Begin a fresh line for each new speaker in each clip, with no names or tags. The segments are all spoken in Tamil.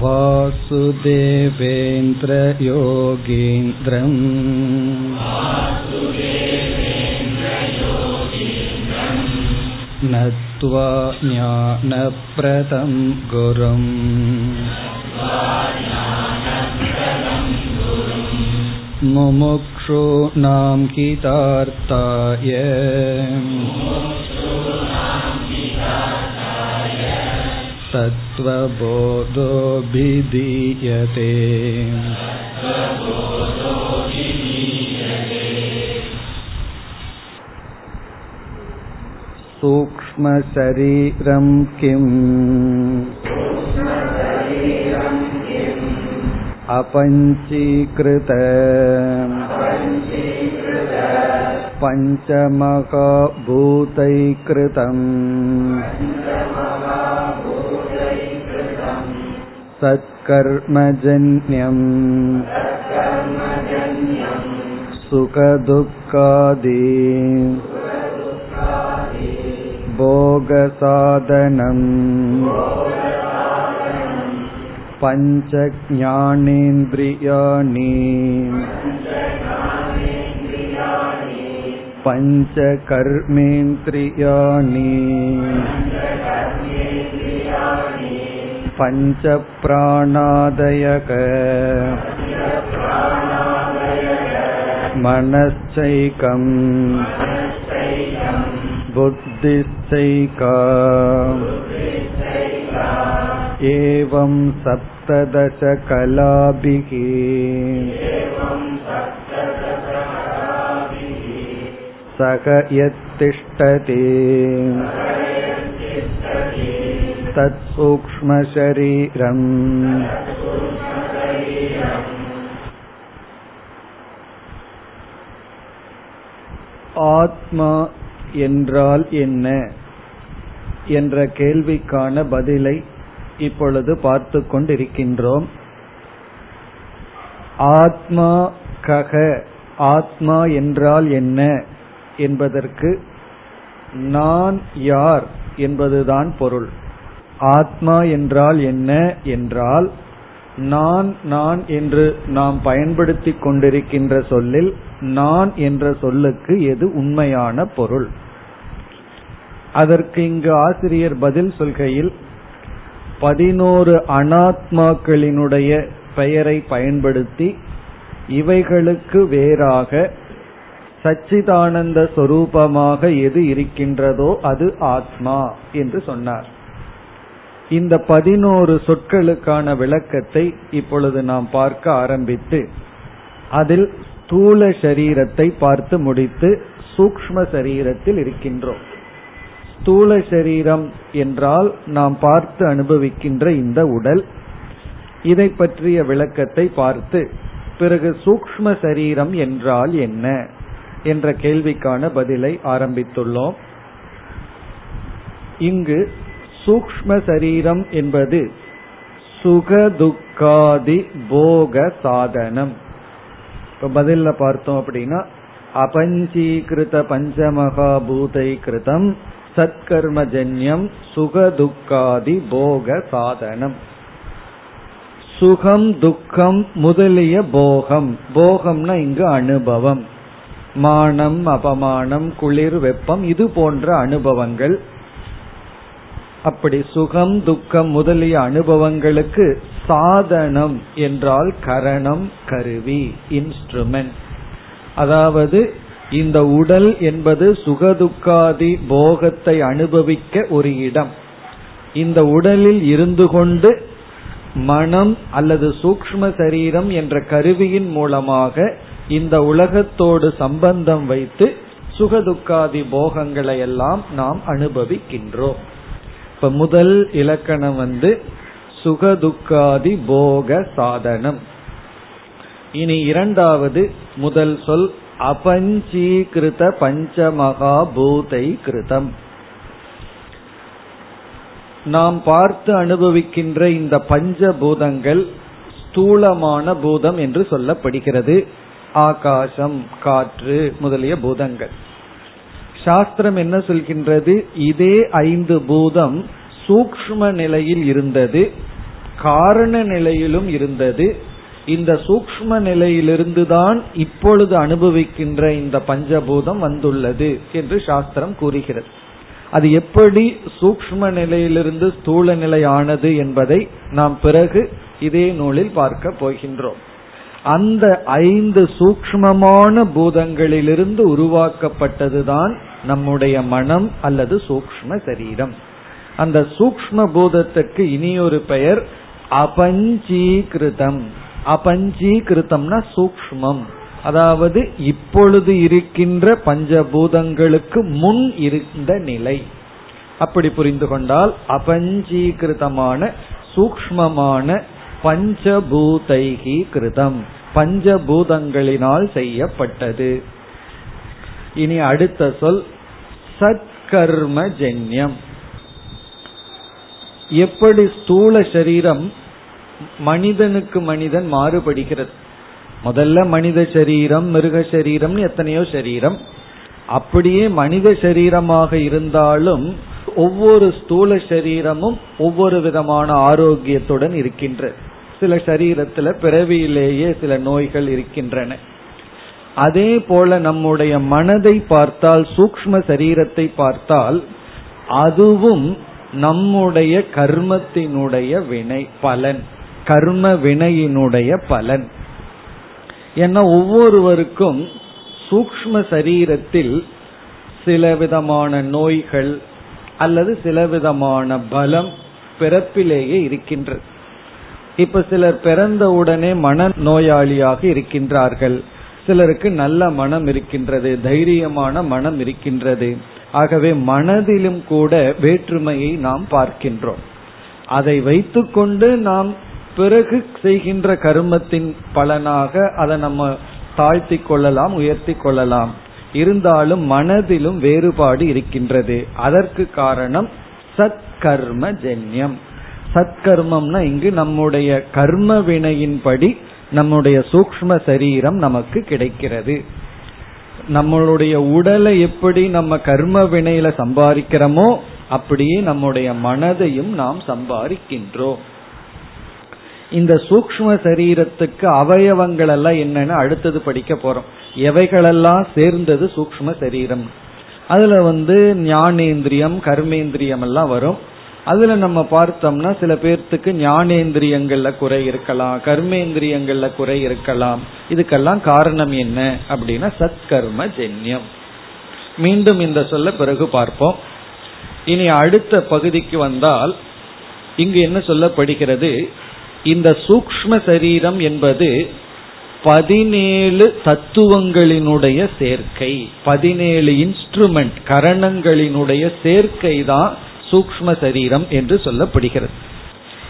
वासुदेवेन्द्रयोगीन्द्रम् नत्वा ज्ञानप्रदं गुरुम् मुमुक्षूणां हितार्थाय तत्त्वबोधोऽभिधीयते सूक्ष्मशरीरं किम् अपञ्चीकृत पञ्चमहाभूतैकृतम् सत्कर्मजन्यम् सुखदुःखादि भोगसाधनम् पञ्चज्ञानेन्द्रियाणि पञ्चकर्मेन्द्रियाणि पञ्चप्राणादयक मनश्चैकम् बुद्धिश्चैका एवं सप्तदशकलाभिः सह यत्तिष्ठति तत्सूक्ष्मशरीरम् ஆத்மா என்றால் என்ன என்ற கேள்விக்கான பதிலை இப்பொழுது பார்த்து கொண்டிருக்கின்றோம் ஆத்மா கக ஆத்மா என்றால் என்ன என்பதற்கு நான் யார் என்பதுதான் பொருள் ஆத்மா என்றால் என்ன என்றால் நான் நான் என்று நாம் பயன்படுத்திக் கொண்டிருக்கின்ற சொல்லில் நான் என்ற சொல்லுக்கு எது உண்மையான பொருள்? அதற்கு இங்கு ஆசிரியர் பதில் சொல்கையில் பதினோரு அனாத்மாக்களினுடைய பெயரை பயன்படுத்தி இவைகளுக்கு வேறாக சச்சிதானந்த சொரூபமாக எது இருக்கின்றதோ அது ஆத்மா என்று சொன்னார். இந்த பதினோரு சொற்களுக்கான விளக்கத்தை இப்பொழுது நாம் பார்க்க ஆரம்பித்து அதில் ஸ்தூல சரீரத்தை பார்த்து முடித்து சூக்ம சரீரத்தில் இருக்கின்றோம். ஸ்தூல சரீரம் என்றால் நாம் பார்த்து அனுபவிக்கின்ற இந்த உடல். இதை பற்றிய விளக்கத்தை பார்த்து பிறகு சூக்ம சரீரம் என்றால் என்ன என்ற கேள்விக்கான பதிலை ஆரம்பித்துள்ளோம். இங்கு சூக்ம சரீரம் என்பது சுகதுக்காதி போக சாதனம். இப்ப பதில பார்த்தோம் அப்படின்னா அபஞ்சீகிருத பஞ்சமகாபூதை கிருதம் சத்கர்மஜன்யம் சுகதுக்காதி போக சாதனம். சுகம் துக்கம் முதலிய போகம். போகம்னா இங்கு அனுபவம். மானம் அபமானம் குளிர் வெப்பம் இது போன்ற அனுபவங்கள். அப்படி சுகம் துக்கம் முதலிய அனுபவங்களுக்கு சாதனம் என்றால் கரணம் கருவி இன்ஸ்ட்ருமெண்ட் அதாவது இந்த உடல் என்பது சுகதுக்காதி போகத்தை அனுபவிக்க ஒரு இடம். இந்த உடலில் இருந்து கொண்டு மனம் அல்லது சூக்ம சரீரம் என்ற கருவியின் மூலமாக இந்த உலகத்தோடு சம்பந்தம் வைத்து சுகதுக்காதி போகங்களை எல்லாம் நாம் அனுபவிக்கின்றோம். இப்ப முதல் இலக்கணம் வந்து சுகதுக்காதி போக சாதனம். இனி இரண்டாவது முதல் சொல் அபஞ்சீகிருத பஞ்சமகா பூதை கிருதம். நாம் பார்த்து அனுபவிக்கின்ற இந்த பஞ்சபூதங்கள் ஸ்தூலமான பூதம் என்று சொல்லப்படுகிறது. ஆகாசம் காற்று முதலிய பூதங்கள். சாஸ்திரம் என்ன சொல்கின்றது? இதே ஐந்து பூதம் சூக்ம நிலையில் இருந்தது காரண நிலையிலும் இருந்தது. இந்த சூக்ம நிலையிலிருந்துதான் இப்பொழுது அனுபவிக்கின்ற இந்த பஞ்சபூதம் வந்துள்ளது என்று சாஸ்திரம் கூறுகிறது. அது எப்படி சூக்ம நிலையிலிருந்து ஸ்தூல நிலை ஆனது என்பதை நாம் பிறகு இதே நூலில் பார்க்க போகின்றோம். அந்த ஐந்து சூக்மமான பூதங்களிலிருந்து உருவாக்கப்பட்டதுதான் நம்முடைய மனம் அல்லது சூக்ம சரீரம். அந்த சூக்ம பூதத்துக்கு இனியொரு பெயர் அபஞ்சீகிருதம். அபஞ்சீகிருத்தம்னா சூக்மம் அதாவது இப்பொழுது இருக்கின்ற பஞ்சபூதங்களுக்கு முன் இருந்த நிலை. அப்படி புரிந்து கொண்டால் அபஞ்சீகிருதமான சூக்மமான பஞ்சபூதைகி கிருதம். பஞ்சபூதங்களினால் செய்யப்பட்டது. இனி அடுத்த சொல் சத்கர்ம ஜென்யம் எப்படி ஸ்தூல சரீரம் மனிதனுக்கு மனிதன் மாறுபடுகிறது? முதல்ல மனித சரீரம் மிருக சரீரம்னு எத்தனையோ சரீரம். அப்படியே மனித சரீரமாக இருந்தாலும் ஒவ்வொரு ஸ்தூல சரீரமும் ஒவ்வொரு விதமான ஆரோக்கியத்துடன் இருக்கின்ற சில சரீரத்துல பிறவியிலேயே சில நோய்கள் இருக்கின்றன. அதே போல நம்முடைய மனதை பார்த்தால் சூக்ம சரீரத்தை பார்த்தால் அதுவும் நம்முடைய கர்மத்தினுடைய வினை பலன். கர்ம வினையினுடைய பலன். ஏன்னா ஒவ்வொருவருக்கும் சூக்ம சரீரத்தில் சில விதமான நோய்கள் அல்லது சில விதமான பலம் பிறப்பிலேயே இருக்கின்றது. இப்ப சிலர் பிறந்த உடனே மன நோயாளியாக இருக்கின்றார்கள். சிலருக்கு நல்ல மனம் இருக்கின்றது தைரியமான மனம் இருக்கின்றது. ஆகவே மனதிலும் கூட வேற்றுமையை நாம் பார்க்கின்றோம். அதை வைத்துக்கொண்டு நாம் பிறகு செய்கின்ற கருமத்தின் பலனாக அதை நம்ம தாழ்த்தி கொள்ளலாம் உயர்த்தி கொள்ளலாம். இருந்தாலும் மனதிலும் வேறுபாடு இருக்கின்றது. அதற்கு காரணம் சத்கர்ம ஜென்யம். சத்கர்மம்னா இங்கு நம்முடைய கர்ம வினையின்படி நம்முடைய சூக்ம சரீரம் நமக்கு கிடைக்கிறது. நம்மளுடைய உடலை எப்படி நம்ம கர்ம வினையில சம்பாதிக்கிறோமோ அப்படியே நம்முடைய மனதையும் நாம் சம்பாதிக்கின்றோம். இந்த சூக்ம சரீரத்துக்கு அவயவங்கள் எல்லாம் என்னன்னு அடுத்தது படிக்க போறோம். எவைகளெல்லாம் சேர்ந்தது சூக்ம சரீரம்? அதுல வந்து ஞானேந்திரியம் கர்மேந்திரியம் எல்லாம் வரும். அதுல நம்ம பார்த்தோம்னா சில பேர்த்துக்கு ஞானேந்திரியங்கள்ல குறை இருக்கலாம் கர்மேந்திரியங்கள்ல குறை இருக்கலாம். இதுக்கெல்லாம் காரணம் என்ன அப்படின்னா சத்கர்ம ஜென்யம். மீண்டும் இந்த சொல்ல பிறகு பார்ப்போம். இனி அடுத்த பகுதிக்கு வந்தால் இங்கு என்ன சொல்லப்படுகிறது? இந்த சூக்ம சரீரம் என்பது பதினேழு தத்துவங்களினுடைய சேர்க்கை. பதினேழு இன்ஸ்ட்ருமெண்ட் கரணங்களினுடைய சேர்க்கை தான் சூக்ம சரீரம் என்று சொல்லப்படுகிறது.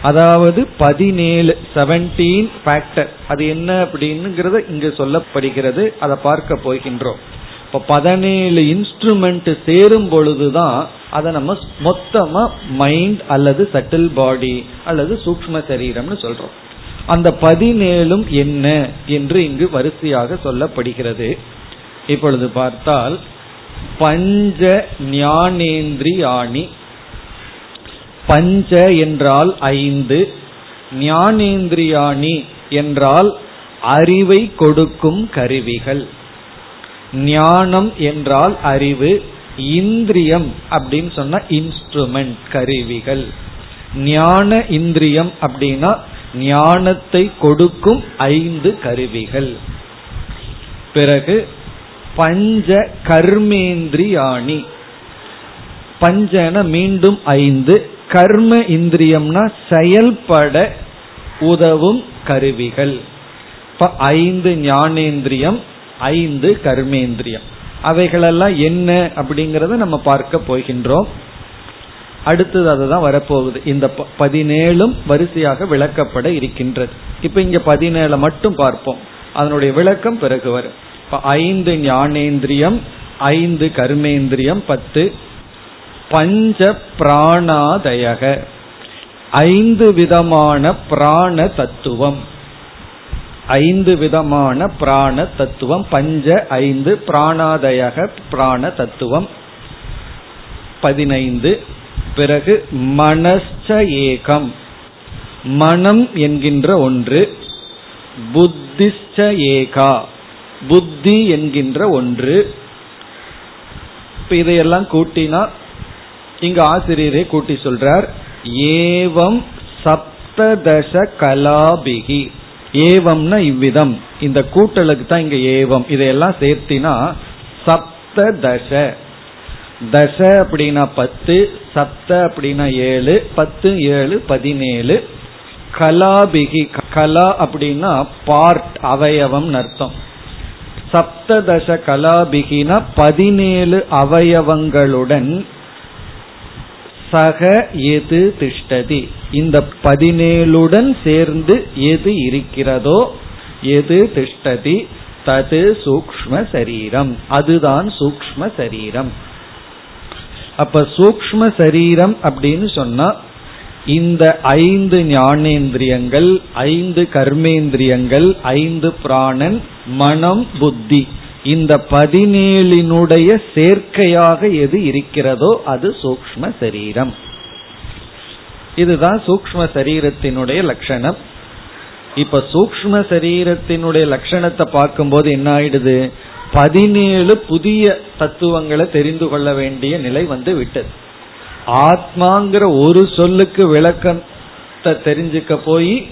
அதாவது பதினேழு செவன்டீன் ஃபேக்டர் அது என்ன அப்படின்னுங்கிறத இங்கு சொல்லப்படுகிறது. அதை பார்க்க போகின்றோம். இப்போ பதினேழு இன்ஸ்ட்ருமெண்ட் சேரும் பொழுதுதான் அதை நம்ம மொத்தமா மைண்ட் அல்லது சட்டில் பாடி அல்லது சூக்ம சரீரம்னு சொல்றோம். அந்த பதினேழும் என்ன என்று இங்கு வரிசையாக சொல்லப்படுகிறது. இப்பொழுது பார்த்தால் பஞ்ச ஞானேந்திரியாணி பஞ்ச என்றால் ஐந்து ஞானேந்திரியாணி என்றால் அறிவை கொடுக்கும் கருவிகள். ஞானம் என்றால் அறிவு இந்திரியம் அப்படின்னு சொன்னா இன்ஸ்ட்ருமெண்ட் கருவிகள். ஞான இந்திரியம் அப்படின்னா ஞானத்தை கொடுக்கும் ஐந்து கருவிகள். பிறகு பஞ்ச கர்மேந்திரியாணி. பஞ்சன மீண்டும் ஐந்து கர்ம இந்திரியம்னா செயல்பட உதவும் கருவிகள். இப்ப ஐந்து ஞானேந்திரியம் ஐந்து கர்மேந்திரியம். அவைகளெல்லாம் என்ன அப்படிங்கறத நம்ம பார்க்க போகின்றோம். அடுத்தது அதுதான் வரப்போகுது. இந்த பதினேழும் வரிசையாக விளக்கப்பட இருக்கின்றது. இப்ப இங்க பதினேழு மட்டும் பார்ப்போம். அதனுடைய விளக்கம் பிறகு வரும். இப்ப ஐந்து ஞானேந்திரியம் ஐந்து கர்மேந்திரியம் பத்து பஞ்ச பிராணாதயக ஐந்து விதமான பிராண தத்துவம். ஐந்து விதமான பிராண தத்துவம். பஞ்ச ஐந்து பிராணாதயக பிராண தத்துவம். பதினைந்து பிறகு மனஸ்ச ஏகம். மனம் என்கின்ற ஒன்று புத்திஷ்ட ஏகா. புத்தி என்கின்ற ஒன்று. இதையெல்லாம் கூட்டினா இங்க ஆசிரியரே கூட்டி சொல்றார் ஏவம் சப்ததச கலாபிகி. ஏவம்னா இவ்விதம். இந்த கூட்டலுக்கு தான் இங்க ஏவம். இதையெல்லாம் சேர்த்தினா சப்ததச. தச அப்படின்னா பத்து சப்த அப்படின்னா ஏழு பத்து ஏழு பதினேழு. கலாபிகி கலா அப்படின்னா பார்ட் அவயவம் அர்த்தம். சப்ததச கலாபிகினா பதினேழு அவயவங்களுடன் சக எது திஷ்டதி? இந்த பதினேழுடன் சேர்ந்து எது இருக்கிறதோ எது திஷ்டதி? தது சூக்ம சரீரம். அதுதான் சூக்ம சரீரம். அப்ப சூக்ம சரீரம் அப்படின்னு சொன்னா இந்த ஐந்து ஞானேந்திரியங்கள் ஐந்து கர்மேந்திரியங்கள் ஐந்து பிராணன் மனம் புத்தி. இந்த பதினேழினுடைய சேர்க்கையாக எது இருக்கிறதோ அது சூக்ம சரீரம். இதுதான் சூக்ம சரீரத்தினுடைய லட்சணம். இப்ப சூக்ம சரீரத்தினுடைய லட்சணத்தை பார்க்கும்போது என்ன ஆயிடுது? பதினேழு புதிய தத்துவங்களை தெரிந்து கொள்ள வேண்டிய நிலை வந்து விட்டது. ஆத்மாங்கிற ஒரு சொல்லுக்கு விளக்கத்தை தெரிஞ்சுக்க போய்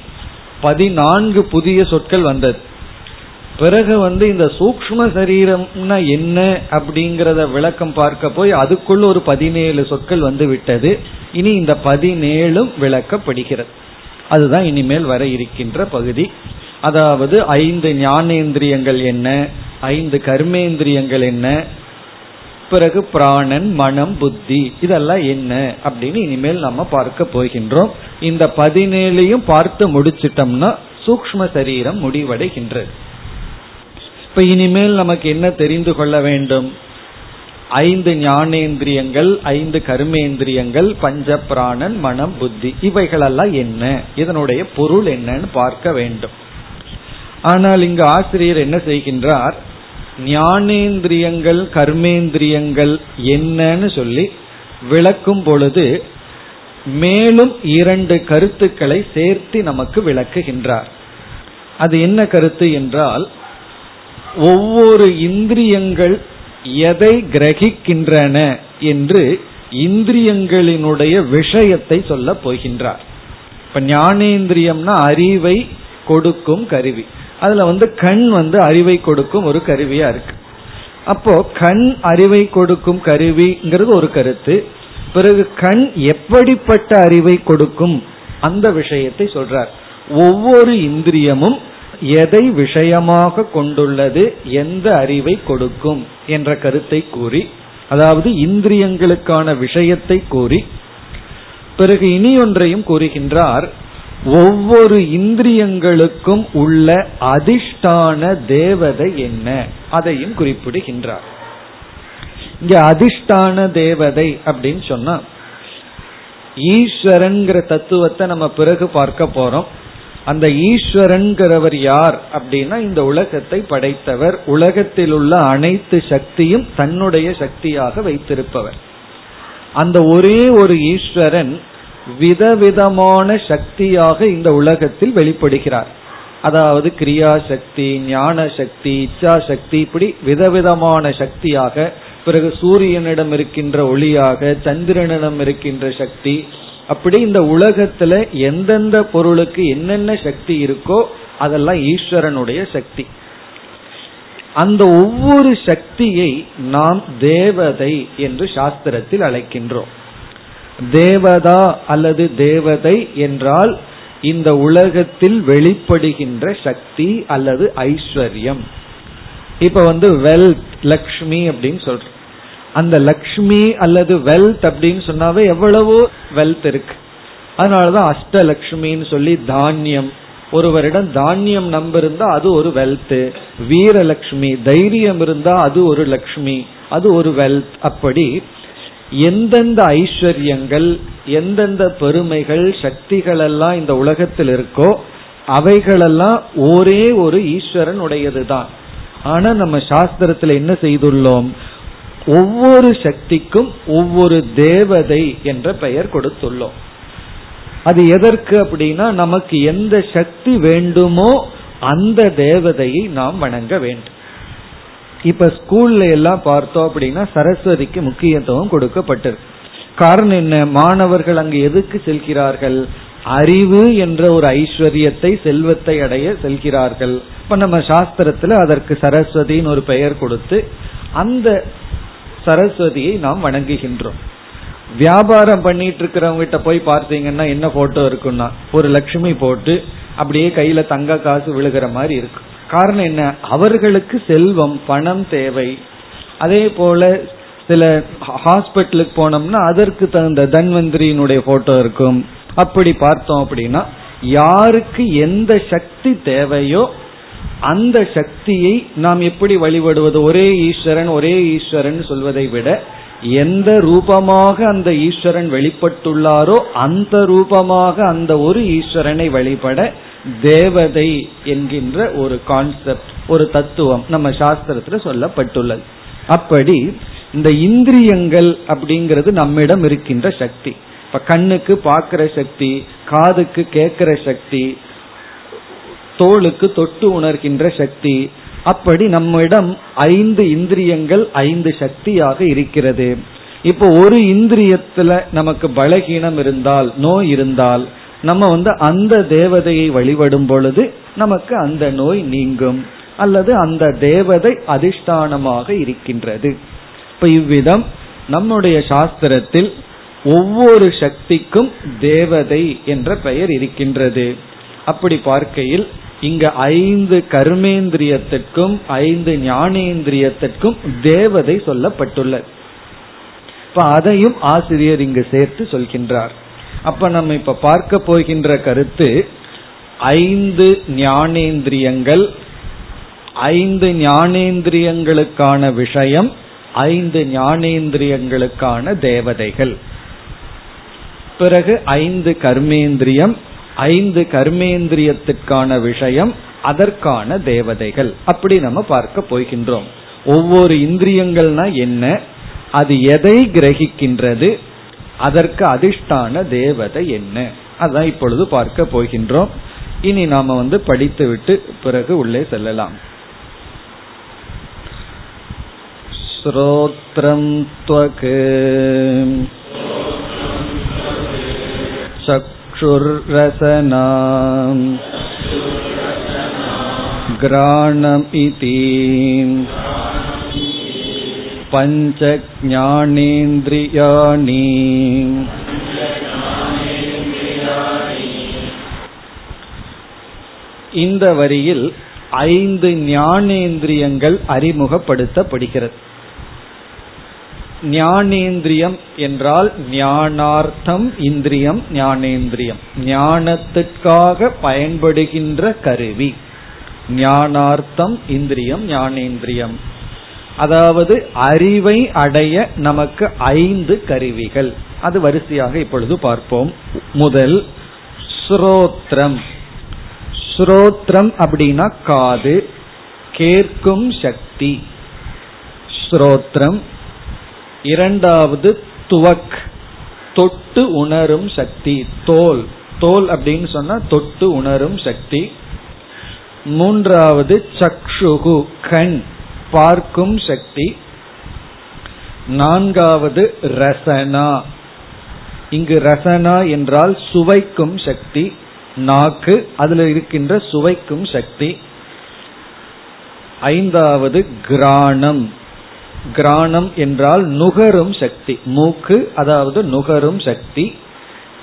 பதினான்கு புதிய சொற்கள் வந்தது. பிறகு வந்து இந்த சூக்ம சரீரம்னா என்ன அப்படிங்கறத விளக்கம் பார்க்க போய் அதுக்குள்ள ஒரு பதினேழு சொற்கள் வந்து விட்டது. இனி இந்த பதினேழும் விளக்கப்படுகிறது. அதுதான் இனிமேல் வர இருக்கின்ற பகுதி. அதாவது ஐந்து ஞானேந்திரியங்கள் என்ன? ஐந்து கர்மேந்திரியங்கள் என்ன? பிறகு பிராணன் மனம் புத்தி இதெல்லாம் என்ன அப்படின்னு இனிமேல் நம்ம பார்க்க போகின்றோம். இந்த பதினேழையும் பார்த்து முடிச்சிட்டோம்னா சூக்ம சரீரம் முடிவடைகின்றது. இப்ப இனிமேல் நமக்கு என்ன தெரிந்து கொள்ள வேண்டும்? ஐந்து ஞானேந்திரியங்கள் ஐந்து கர்மேந்திரியங்கள் பஞ்ச பிராணன் மனம் புத்தி இவைகளெல்லாம் என்ன? இதனுடைய பொருள் என்னன்னு பார்க்க வேண்டும். ஆனால் இங்கு ஆசிரியர் என்ன செய்கின்றார்? ஞானேந்திரியங்கள் கர்மேந்திரியங்கள் என்னன்னு சொல்லி விளக்கும் பொழுது மேலும் இரண்டு கருத்துக்களை சேர்த்து நமக்கு விளக்குகின்றார். அது என்ன கருத்து என்றால் ஒவ்வொரு இந்திரியங்கள் எதை கிரகிக்கின்றன என்று இந்திரியங்களினுடைய விஷயத்தை சொல்ல போகின்றார். இப்ப ஞானேந்திரியம்னா அறிவை கொடுக்கும் கருவி. அதுல வந்து கண் வந்து அறிவை கொடுக்கும் ஒரு கருவியா இருக்கு. அப்போ கண் அறிவை கொடுக்கும் கருவிங்கிறது ஒரு கருத்து. பிறகு கண் எப்படிப்பட்ட அறிவை கொடுக்கும் அந்த விஷயத்தை சொல்றார். ஒவ்வொரு இந்திரியமும் எதை விஷயமாக கொண்டுள்ளது எந்த அறிவை கொடுக்கும் என்ற கருத்தை கூறி அதாவது இந்திரியங்களுக்கான விஷயத்தை கூறி பிறகு இனி ஒன்றையும் கூறுகின்றார் ஒவ்வொரு இந்திரியங்களுக்கும் உள்ள அதிஷ்டான தேவதை என்ன? அதையும் குறிப்பிடுகின்றார். இங்க அதிஷ்டான தேவதை அப்படின்னு சொன்னா ஈஸ்வரன்கிற தத்துவத்தை நம்ம பிறகு பார்க்க போறோம். அந்த ஈஸ்வரன்கிறவர் யார் அப்படின்னா இந்த உலகத்தை படைத்தவர். உலகத்தில் உள்ள அனைத்து சக்தியும் தன்னுடைய சக்தியாக வைத்திருப்பவர். அந்த ஒரே ஒரு ஈஸ்வரன் விதவிதமான சக்தியாக இந்த உலகத்தில் வெளிப்படுகிறார். அதாவது கிரியா சக்தி ஞான சக்தி இச்சா சக்தி இப்படி விதவிதமான சக்தியாக பிறகு சூரியனிடம் இருக்கின்ற ஒளியாக சந்திரனிடம் இருக்கின்ற சக்தி அப்படி இந்த உலகத்துல எந்தெந்த பொருளுக்கு என்னென்ன சக்தி இருக்கோ அதெல்லாம் ஈஸ்வரனுடைய சக்தி. அந்த ஒவ்வொரு சக்தியை நாம் தேவதை என்று சாஸ்திரத்தில் அழைக்கின்றோம். தேவதா அல்லது தேவதை என்றால் இந்த உலகத்தில் வெளிப்படுகின்ற சக்தி அல்லது ஐஸ்வர்யம். இப்ப வந்து வெல்த் லக்ஷ்மி அப்படின்னு சொல்றோம். அந்த லக்ஷ்மி அல்லது வெல்த் அப்படின்னு சொன்னாவே எவ்வளவோ வெல்த் இருக்கு. அதனாலதான் அஷ்டலக்ஷ்மின்னு சொல்லி தானியம். ஒருவரிடம் தானியம் நம்ப இருந்தா அது ஒரு வெல்த். வீரலட்சுமி தைரியம் இருந்தா அது ஒரு லக்ஷ்மி அது ஒரு வெல்த். அப்படி எந்தெந்த ஐஸ்வர்யங்கள் எந்தெந்த பெருமைகள் சக்திகள் எல்லாம் இந்த உலகத்தில் இருக்கோ அவைகளெல்லாம் ஒரே ஒரு ஈஸ்வரன் உடையதுதான் ஆனா நம்ம சாஸ்திரத்துல என்ன செய்துள்ளோம்? ஒவ்வொரு சக்திக்கும் ஒவ்வொரு தேவதை என்ற பெயர் கொடுத்துள்ளோம். அது எதற்கு அப்படின்னா நமக்கு எந்த சக்தி வேண்டுமோ அந்த தேவதையை நாம் வணங்க வேண்டும். இப்ப ஸ்கூல்ல எல்லாம் பார்த்தோம் அப்படின்னா சரஸ்வதிக்கு முக்கியத்துவம் கொடுக்கப்பட்டிருக்கு. காரணம் என்ன? மாணவர்கள் அங்கு எதுக்கு செல்கிறார்கள்? அறிவு என்ற ஒரு ஐஸ்வர்யத்தை செல்வத்தை அடைய செல்கிறார்கள். இப்ப நம்ம சாஸ்திரத்துல அதற்கு சரஸ்வதின்னு ஒரு பெயர் கொடுத்து அந்த சரஸ்வதியை நாம் வணங்குகின்றோம். வியாபாரம் பண்ணிட்டு இருக்கிறவங்க கிட்ட போய் பார்த்தீங்கன்னா என்ன போட்டோ இருக்குன்னா ஒரு லட்சுமி போட்டு அப்படியே கையில தங்க காசு விழுகிற மாதிரி இருக்கும் காரணம் என்ன? அவர்களுக்கு செல்வம் பணம் தேவை. அதே போல சில ஹாஸ்பிட்டலுக்கு போனோம்னா அதற்கு தகுந்த தன்வந்திரியினுடைய போட்டோ இருக்கும். அப்படி பார்த்தோம் அப்படின்னா யாருக்கு எந்த சக்தி தேவையோ அந்த சக்தியை நாம் எப்படி வழிபடுவது? ஒரே ஈஸ்வரன் ஒரே ஈஸ்வரன் சொல்வதை விட எந்த ரூபமாக அந்த ஈஸ்வரன் வெளிப்பட்டுள்ளாரோ அந்த ரூபமாக அந்த ஒரு ஈஸ்வரனை வழிபட தேவதை என்கின்ற ஒரு கான்செப்ட் ஒரு தத்துவம் நம்ம சாஸ்திரத்துல சொல்லப்பட்டுள்ளது. அப்படி இந்த இந்திரியங்கள் அப்படிங்கிறது நம்மிடம் இருக்கின்ற சக்தி. இப்ப கண்ணுக்கு பார்க்கிற சக்தி காதுக்கு கேட்கிற சக்தி தோளுக்கு தொட்டு உணர்கின்ற சக்தி. அப்படி நம்மிடம் ஐந்து இந்திரியங்கள் ஐந்து சக்தியாக இருக்கிறது. இப்போ ஒரு இந்திரியத்துல நமக்கு பலகீனம் இருந்தால் நோய் இருந்தால் நம்ம வந்து அந்த தேவதையை வழிபடும் பொழுது நமக்கு அந்த நோய் நீங்கும். அல்லது அந்த தேவதை அதிஷ்டானமாக இருக்கின்றது. இப்ப இவ்விதம் நம்முடைய சாஸ்திரத்தில் ஒவ்வொரு சக்திக்கும் தேவதை என்ற பெயர் இருக்கின்றது. அப்படி பார்க்கையில் இங்க ஐந்து கர்மேந்திரியத்திற்கும் ஐந்து ஞானேந்திரியத்திற்கும் தேவதை சொல்லப்பட்டுள்ளது. இப்ப அதையும் ஆசிரியர் இங்கு சேர்த்து சொல்கின்றார். அப்ப நம்ம இப்ப பார்க்க போகின்ற கருத்து ஐந்து ஞானேந்திரியங்கள் ஐந்து ஞானேந்திரியங்களுக்கான விஷயம் ஐந்து ஞானேந்திரியங்களுக்கான தேவதைகள். பிறகு ஐந்து கர்மேந்திரியம் ஐந்து கர்மேந்திரியத்துக்கான விஷயம் அதற்கான தேவதைகள் அப்படி நம்ம பார்க்க போகின்றோம் ஒவ்வொரு இந்திரியங்கள்னா என்ன அது எதை கிரகிக்கின்றது அதற்கு அதிஷ்டான தேவதை என்ன அதான் இப்பொழுது பார்க்க போகின்றோம் இனி நாம வந்து படித்து விட்டு பிறகு உள்ளே செல்லலாம் ஸ்ரோத்ரம் त्वक् चक्षुर्रसना घ्राणम् इति पञ्चज्ञानेन्द्रियाणि இந்த வரியில் ஐந்து ஞானேந்திரியங்கள் அறிமுகப்படுத்தப்படுகிறது ஞானேந்திரியம் என்றால் ஞானார்த்தம் இந்திரியம் ஞானேந்திரியம். ஞானத்திற்காக பயன்படுகின்ற கருவி. ஞானார்த்தம் இந்திரியம் ஞானேந்திரியம். அதாவது அறிவை அடைய நமக்கு ஐந்து கருவிகள். அது வரிசையாக இப்பொழுது பார்ப்போம். முதல் ஸ்ரோத்ரம். ஸ்ரோத்ரம் அப்படின்னா காது கேட்கும் சக்தி. ஸ்ரோத்ரம் இரண்டாவது துவக். தொட்டு உணரும் சக்தி தோல். தோல் அப்படின்னு சொன்னா தொட்டு உணரும் சக்தி. மூன்றாவது சக்ஷுகு கண் பார்க்கும் சக்தி. நான்காவது ரசனா. இங்கு ரசனா என்றால் சுவைக்கும் சக்தி. நாக்கு அதுல இருக்கின்ற சுவைக்கும் சக்தி. ஐந்தாவது கிராணம். கிராணம் என்றால் நுகரும் சக்தி. மூக்கு அதாவது நுகரும் சக்தி.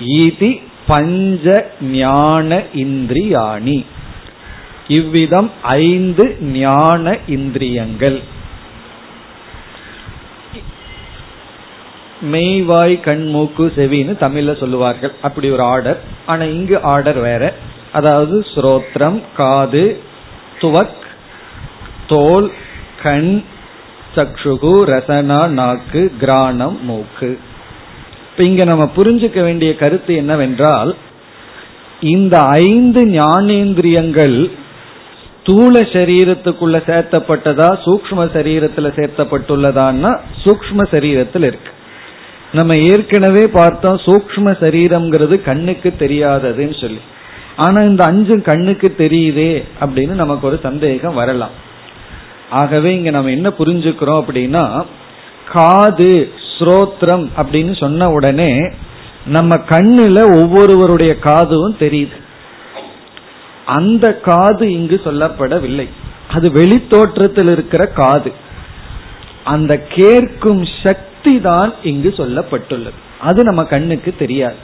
ஈதி பஞ்ச ஞான இந்திரியாணி. இவ்விதம் ஐந்து ஞான இந்திரியங்கள். மெய்வாய் கண் மூக்கு செவின்னு தமிழ்ல சொல்லுவார்கள். அப்படி ஒரு ஆர்டர். ஆனா இங்கு ஆர்டர் வேற. அதாவது ஸ்ரோத்ரம் காது துவக் தோல் கண் சக்ஷுகு ரசனா நாக்கு கிராணம் மூக்கு. இப்ப இங்க நம்ம புரிஞ்சுக்க வேண்டிய கருத்து என்னவென்றால் இந்த ஐந்து ஞானேந்திரியங்கள் ஸ்தூல சரீரத்துக்குள்ள சேர்த்தப்பட்டதா சூக்ம சரீரத்துல சேர்த்தப்பட்டுள்ளதான்னா சூக்ம சரீரத்தில் இருக்கு. நம்ம ஏற்கனவே பார்த்தோம் சூக்ம சரீரம்ங்கிறது கண்ணுக்கு தெரியாததுன்னு சொல்லி. ஆனா இந்த அஞ்சும் கண்ணுக்கு தெரியுதே அப்படின்னு நமக்கு ஒரு சந்தேகம் வரலாம். ஆகவே இங்க நம்ம என்ன புரிஞ்சுக்கிறோம் அப்படின்னா காது ஸ்ரோத்ரம் அப்படின்னு சொன்ன உடனே நம்ம கண்ணுல ஒவ்வொருவருடைய காதும் தெரியுது. அந்த காது இங்கு சொல்லப்படவில்லை. அது வெளித்தோற்றத்தில் இருக்கிற காது. அந்த கேட்கும் சக்தி தான் இங்கு சொல்லப்பட்டுள்ளது. அது நம்ம கண்ணுக்கு தெரியாது.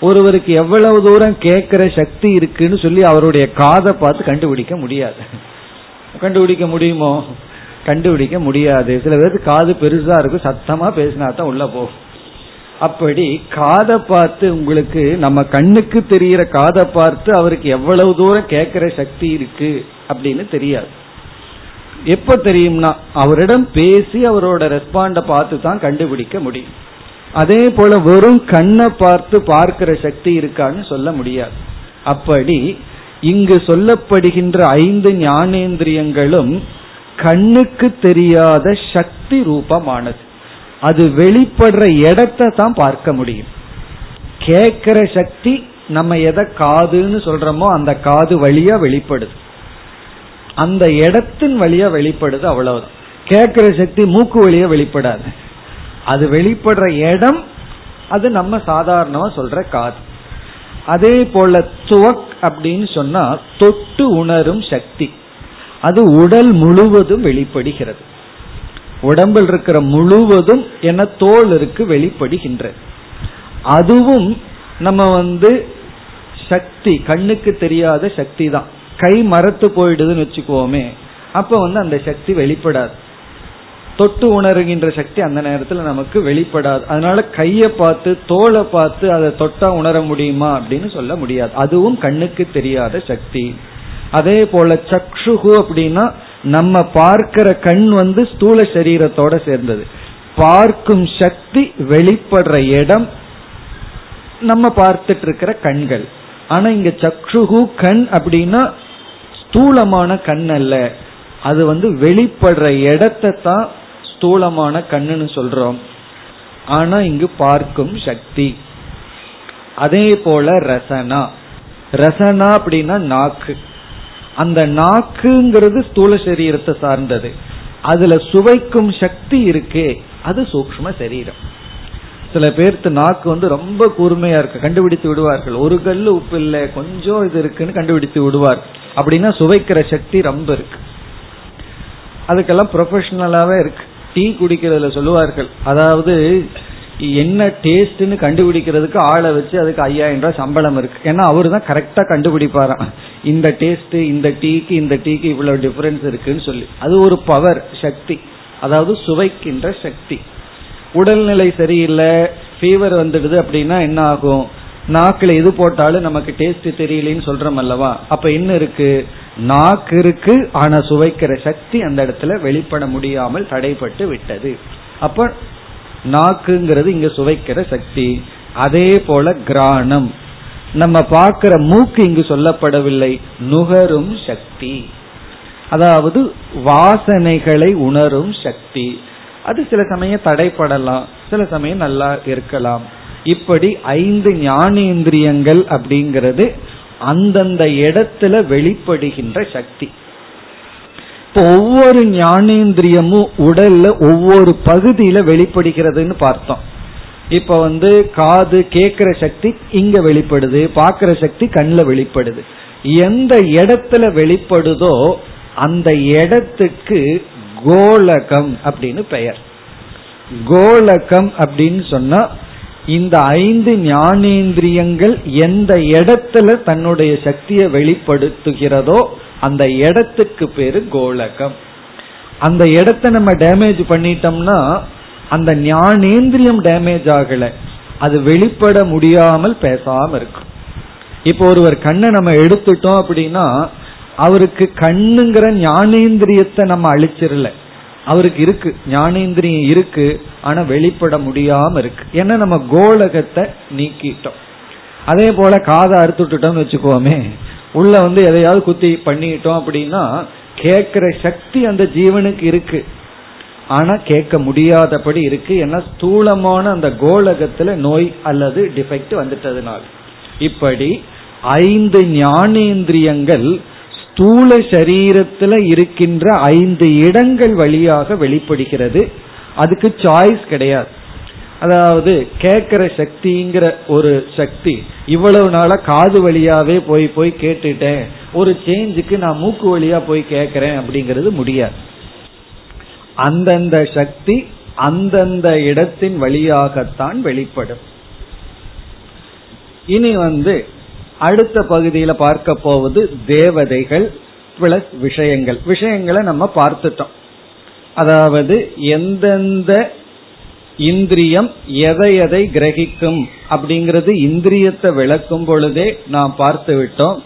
ஒருவருக்கு எவ்வளவு தூரம் கேட்கிற சக்தி இருக்குன்னு சொல்லி அவருடைய காதை பார்த்து கண்டுபிடிக்க முடியாது. கண்டுபிடிக்க முடியுமோ? கண்டுபிடிக்க முடியாது. சில பேருக்கு காது பெருசா இருக்கும். சத்தமா பேசினா தான் உள்ள போகும். அப்படி காதை பார்த்து உங்களுக்கு நம்ம கண்ணுக்கு தெரிகிற காதை பார்த்து அவருக்கு எவ்வளவு தூரம் கேட்கிற சக்தி இருக்கு அப்படின்னு தெரியாது. எப்ப தெரியும்னா அவரிடம் பேசி அவரோட ரெஸ்பாண்ட பார்த்து தான் கண்டுபிடிக்க முடியும். அதே போல வெறும் கண்ணை பார்த்து பார்க்கிற சக்தி இருக்கான்னு சொல்ல முடியாது. அப்படி இங்கு சொல்லப்படுகின்ற ஐந்து ஞானேந்திரியங்களும் கண்ணுக்கு தெரியாத சக்தி ரூபமானது. அது வெளிப்படுற இடத்தை தான் பார்க்க முடியும். கேட்கிற சக்தி நம்ம எதை காதுன்னு சொல்றோமோ அந்த காது வழியா வெளிப்படுது. அந்த இடத்தின் வழியா வெளிப்படுது அவ்வளவுதான். கேட்கிற சக்தி மூக்கு வழியா வெளிப்படாது. அது வெளிப்படுற இடம் அது நம்ம சாதாரணமா சொல்ற காது. அதே போல துவக் அப்படின்னு சொன்னா தொட்டு உணரும் சக்தி. அது உடல் முழுவதும் வெளிப்படுகிறது. உடம்பில் இருக்கிற முழுவதும் என தோல் இருக்கு வெளிப்படுகின்றது. அதுவும் நம்ம வந்து சக்தி கண்ணுக்கு தெரியாத சக்தி தான். கை மரத்து போயிடுதுன்னு வச்சுக்கோமே அப்ப வந்து அந்த சக்தி வெளிப்படாது. தொட்டு உணர்கின்ற சக்தி அந்த நேரத்தில் நமக்கு வெளிப்படாது. அதனால கையை பார்த்து தோலை பார்த்து அதை தொட்டா உணர முடியுமா அப்படின்னு சொல்ல முடியாது. அதுவும் கண்ணுக்கு தெரியாத சக்தி. அதே போல சக்ஷுகு அப்படின்னா நம்ம பார்க்கிற கண் வந்து ஸ்தூல சரீரத்தோட சேர்ந்தது. பார்க்கும் சக்தி வெளிப்படுற இடம் நம்ம பார்த்துட்டு இருக்கிற கண்கள். ஆனா இங்க சக்ஷுகு கண் அப்படின்னா ஸ்தூலமான கண் அல்ல அது வந்து வெளிப்படுற இடத்தை தான் ஸ்தூலமான கண்ணுன்னு சொல்றோம். ஆனா இங்கு பார்க்கும் சக்தி. அதே போல ரசனா. ரசனா அப்படின்னா நாக்கு. அந்த நாக்குங்கிறது ஸ்தூல சரீரத்தை சார்ந்தது. அதுல சுவைக்கும் சக்தி இருக்கே அது சூக்ம சரீரம். சில பேர்த்து நாக்கு வந்து ரொம்ப கூர்மையா இருக்கு கண்டுபிடித்து விடுவார்கள். ஒரு கல் உப்பு இல்லை கொஞ்சம் இது இருக்குன்னு கண்டுபிடித்து விடுவார். அப்படின்னா சுவைக்கிற சக்தி ரொம்ப இருக்கு. அதுக்கெல்லாம் ப்ரொஃபஷனலாவே இருக்கு. டீ குடிக்கிறதுல சொல்லுவார்கள். அதாவது என்ன டேஸ்ட்னு கண்டுபிடிக்கிறதுக்கு ஆளை வச்சு அதுக்கு ஐயாயிரம் ரூபாய் சம்பளம் இருக்கு. ஏன்னா அவரு தான் கரெக்டா கண்டுபிடிப்பாராம். இந்த டேஸ்ட் இந்த டீக்கு இந்த டீக்கு இவ்வளவு டிஃபரன்ஸ் இருக்குன்னு சொல்லி. அது ஒரு பவர் சக்தி. அதாவது சுவைக்கின்ற சக்தி. உடல்நிலை சரியில்லை ஃபீவர் வந்துடுது அப்படின்னா என்ன ஆகும்? நாக்கில் எது போட்டாலும் நமக்கு டேஸ்ட் தெரியலன்னு சொல்றோம் அல்லவா? அப்ப என்ன இருக்கு? நாக்கு இருக்கு ஆனா சுவைக்கிற சக்தி அந்த இடத்துல வெளிப்பட முடியாமல் தடைப்பட்டு விட்டது. அப்ப நாக்குங்கிறது இங்க சுவைக்கிற சக்தி. அதே போல கிராணம். நம்ம பார்க்கிற மூக்கு இங்கு சொல்லப்படவில்லை. நுகரும் சக்தி. அதாவது வாசனைகளை உணரும் சக்தி. அது சில சமயம் தடைப்படலாம் சில சமயம் நல்லா இருக்கலாம். இப்படி ஐந்து ஞானேந்திரியங்கள் அப்படிங்கிறது அந்தந்த இடத்துல வெளிப்படுகின்ற சக்தி. இப்போ ஒவ்வொரு ஞானேந்திரியமும் உடல்ல ஒவ்வொரு பகுதியில வெளிப்படுகிறதுன்னு பார்த்தோம். இப்ப வந்து காது கேட்கிற சக்தி இங்க வெளிப்படுது பாக்குற சக்தி கண்ணில் வெளிப்படுது. எந்த இடத்துல வெளிப்படுதோ அந்த இடத்துக்கு கோலகம் அப்படின்னு பெயர். கோலகம் அப்படின்னு சொன்னா இந்த ஐந்து ஞானேந்திரியங்கள் எந்த இடத்துல தன்னுடைய சக்தியை வெளிப்படுத்துகிறதோ அந்த இடத்துக்கு பேரு கோலகம். அந்த இடத்த நம்ம டேமேஜ் பண்ணிட்டோம்னா அந்த ஞானேந்திரியம் டேமேஜ் ஆகல. அது வெளிப்பட முடியாமல் பேசாம இருக்கும். இப்போ ஒருவர் கண்ணை நம்ம எடுத்துட்டோம் அப்படின்னா அவருக்கு கண்ணுங்கிற ஞானேந்திரியத்தை நம்ம அழிச்சிடல. அவருக்கு இருக்கு. ஞானேந்திரியம் இருக்கு. ஆனா வெளிப்பட முடியாம இருக்கு. ஏன்னா நம்ம கோலகத்தை நீக்கிட்டோம். அதே போல காதை அறுத்துட்டோம்னு வச்சுக்கோமே. உள்ள வந்து எதையாவது குத்தி பண்ணிட்டோம் அப்படின்னா கேட்கிற சக்தி அந்த ஜீவனுக்கு இருக்கு. ஆனா கேட்க முடியாதபடி இருக்கு. ஏன்னா ஸ்தூலமான அந்த கோலகத்துல நோய் அல்லது டிஃபெக்ட் வந்துட்டதுனால. இப்படி ஐந்து ஞானேந்திரியங்கள் ஸ்தூல சரீரத்துல இருக்கின்ற ஐந்து இடங்கள் வழியாக வெளிப்படுகிறது. அதுக்கு சாய்ஸ் கிடையாது. அதாவது கேட்கிற சக்திங்கிற ஒரு சக்தி இவ்வளவு நாளா காது வழியாவே போய் போய் கேட்டுட்டேன். ஒரு சேஞ்சுக்கு நான் மூக்கு வழியா போய் கேட்கிறேன் அப்படிங்கிறது முடியாது. அந்தந்த சக்தி அந்தந்த இடத்தின் வழியாகத்தான் வெளிப்படும். இனி வந்து அடுத்த பகுதியில பார்க்க போவது தேவதைகள் பிளஸ் விஷயங்கள். விஷயங்களை நம்ம பார்த்துட்டோம். அதாவது எந்தெந்த இந்திரியம் எதை எதை கிரகிக்கும் அப்படிங்கிறது இந்திரியத்தை விளக்கும் பொழுதே நாம் பார்த்து விட்டோம்.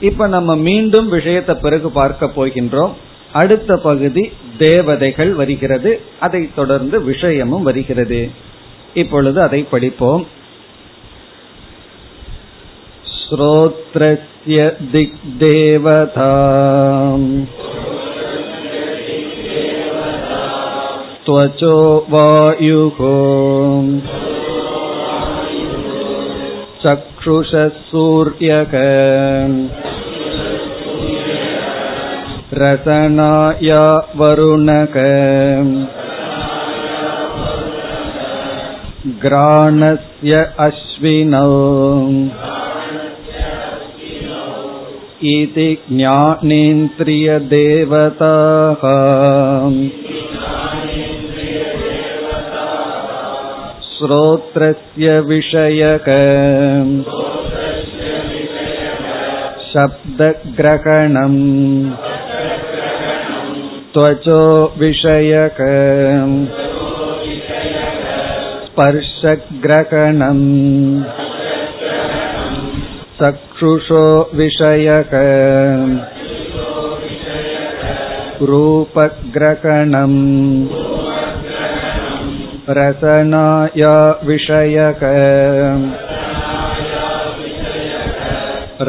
இப்ப நம்ம மீண்டும் விஷயத்தை பிறகு பார்க்க போகின்றோம். அடுத்த பகுதி தேவதைகள் வருகிறது. அதை தொடர்ந்து விஷயமும் வருகிறது. இப்பொழுது அதை படிப்போம். श्रोत्रस्य दिग्देवता त्वचो वायुः चक्षुषः सूर्यक रसनाय वरुणक घ्राणस्य अश्विनौ इति ज्ञानेन्द्रियदेवताः श्रोत्रस्य विषयक शब्दग्रहणम् त्वचो विषयक स्पर्शग्रहणम् चक्षुषो विषयक रूपग्रहणम् रसनाय विषयक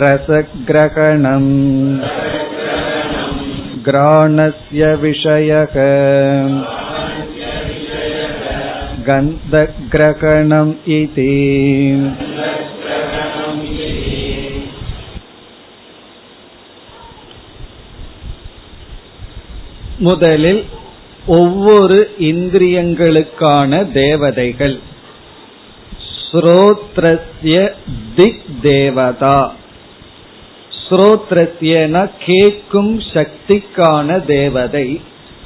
रसग्रहणम् घ्राणस्य विषयक गन्धग्रहणम् इति முதலில் ஒவ்வொரு இந்திரியங்களுக்கான தேவதைகள். ஸ்ரோத்ரஸ்ய திக் தேவதா ஸ்ரோத்ரஸ்யன கேட்கும் சக்திக்கான தேவதை.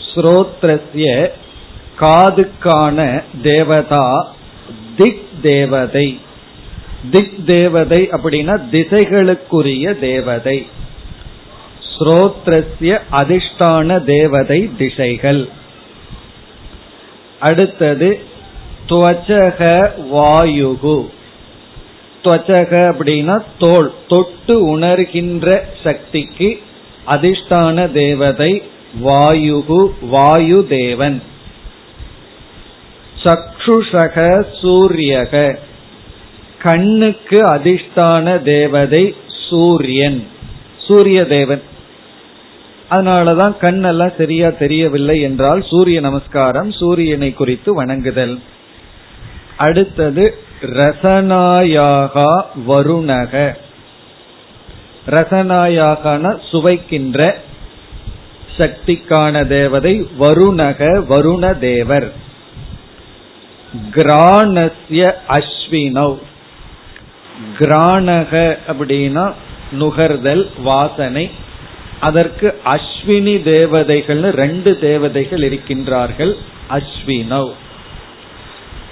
ஸ்ரோத்ரஸ்ய காதுக்கான தேவதா திக் தேவதை திக் தேவதை அப்படின்னா திசைகளுக்குரிய தேவதை. ஸ்ரோத்ரஸ்ய அதிஷ்டான தேவதை திசைகள். அடுத்தது துவச்சக வாயுகு. துவச்சக அப்படின்னா தோல் தொட்டு உணர்கின்ற சக்திக்கு அதிஷ்டான தேவதை வாயுகு வாயு தேவன் சக்ஷுஷக சூரியக. கண்ணுக்கு அதிஷ்டான தேவதை சூரியன். சூரிய தேவன் அதனாலதான் கண்ணெல்லாம் சரியா தெரியவில்லை என்றால் சூரிய நமஸ்காரம் சூரியனை குறித்து வணங்குதல். அடுத்தது ரசனாயாகா வருணக. ரசனாயாகன சுவைக்கின்ற சக்திக்கான தேவதை வருணக வருண தேவர். கிராணஸ்ய அஸ்வினவ் கிராணக அப்படின்னா நுகர்தல் வாசனை. அதற்கு அஸ்வினி தேவதைகள்னு ரெண்டு தேவதைகள் இருக்கின்றார்கள். அஸ்வினவ்.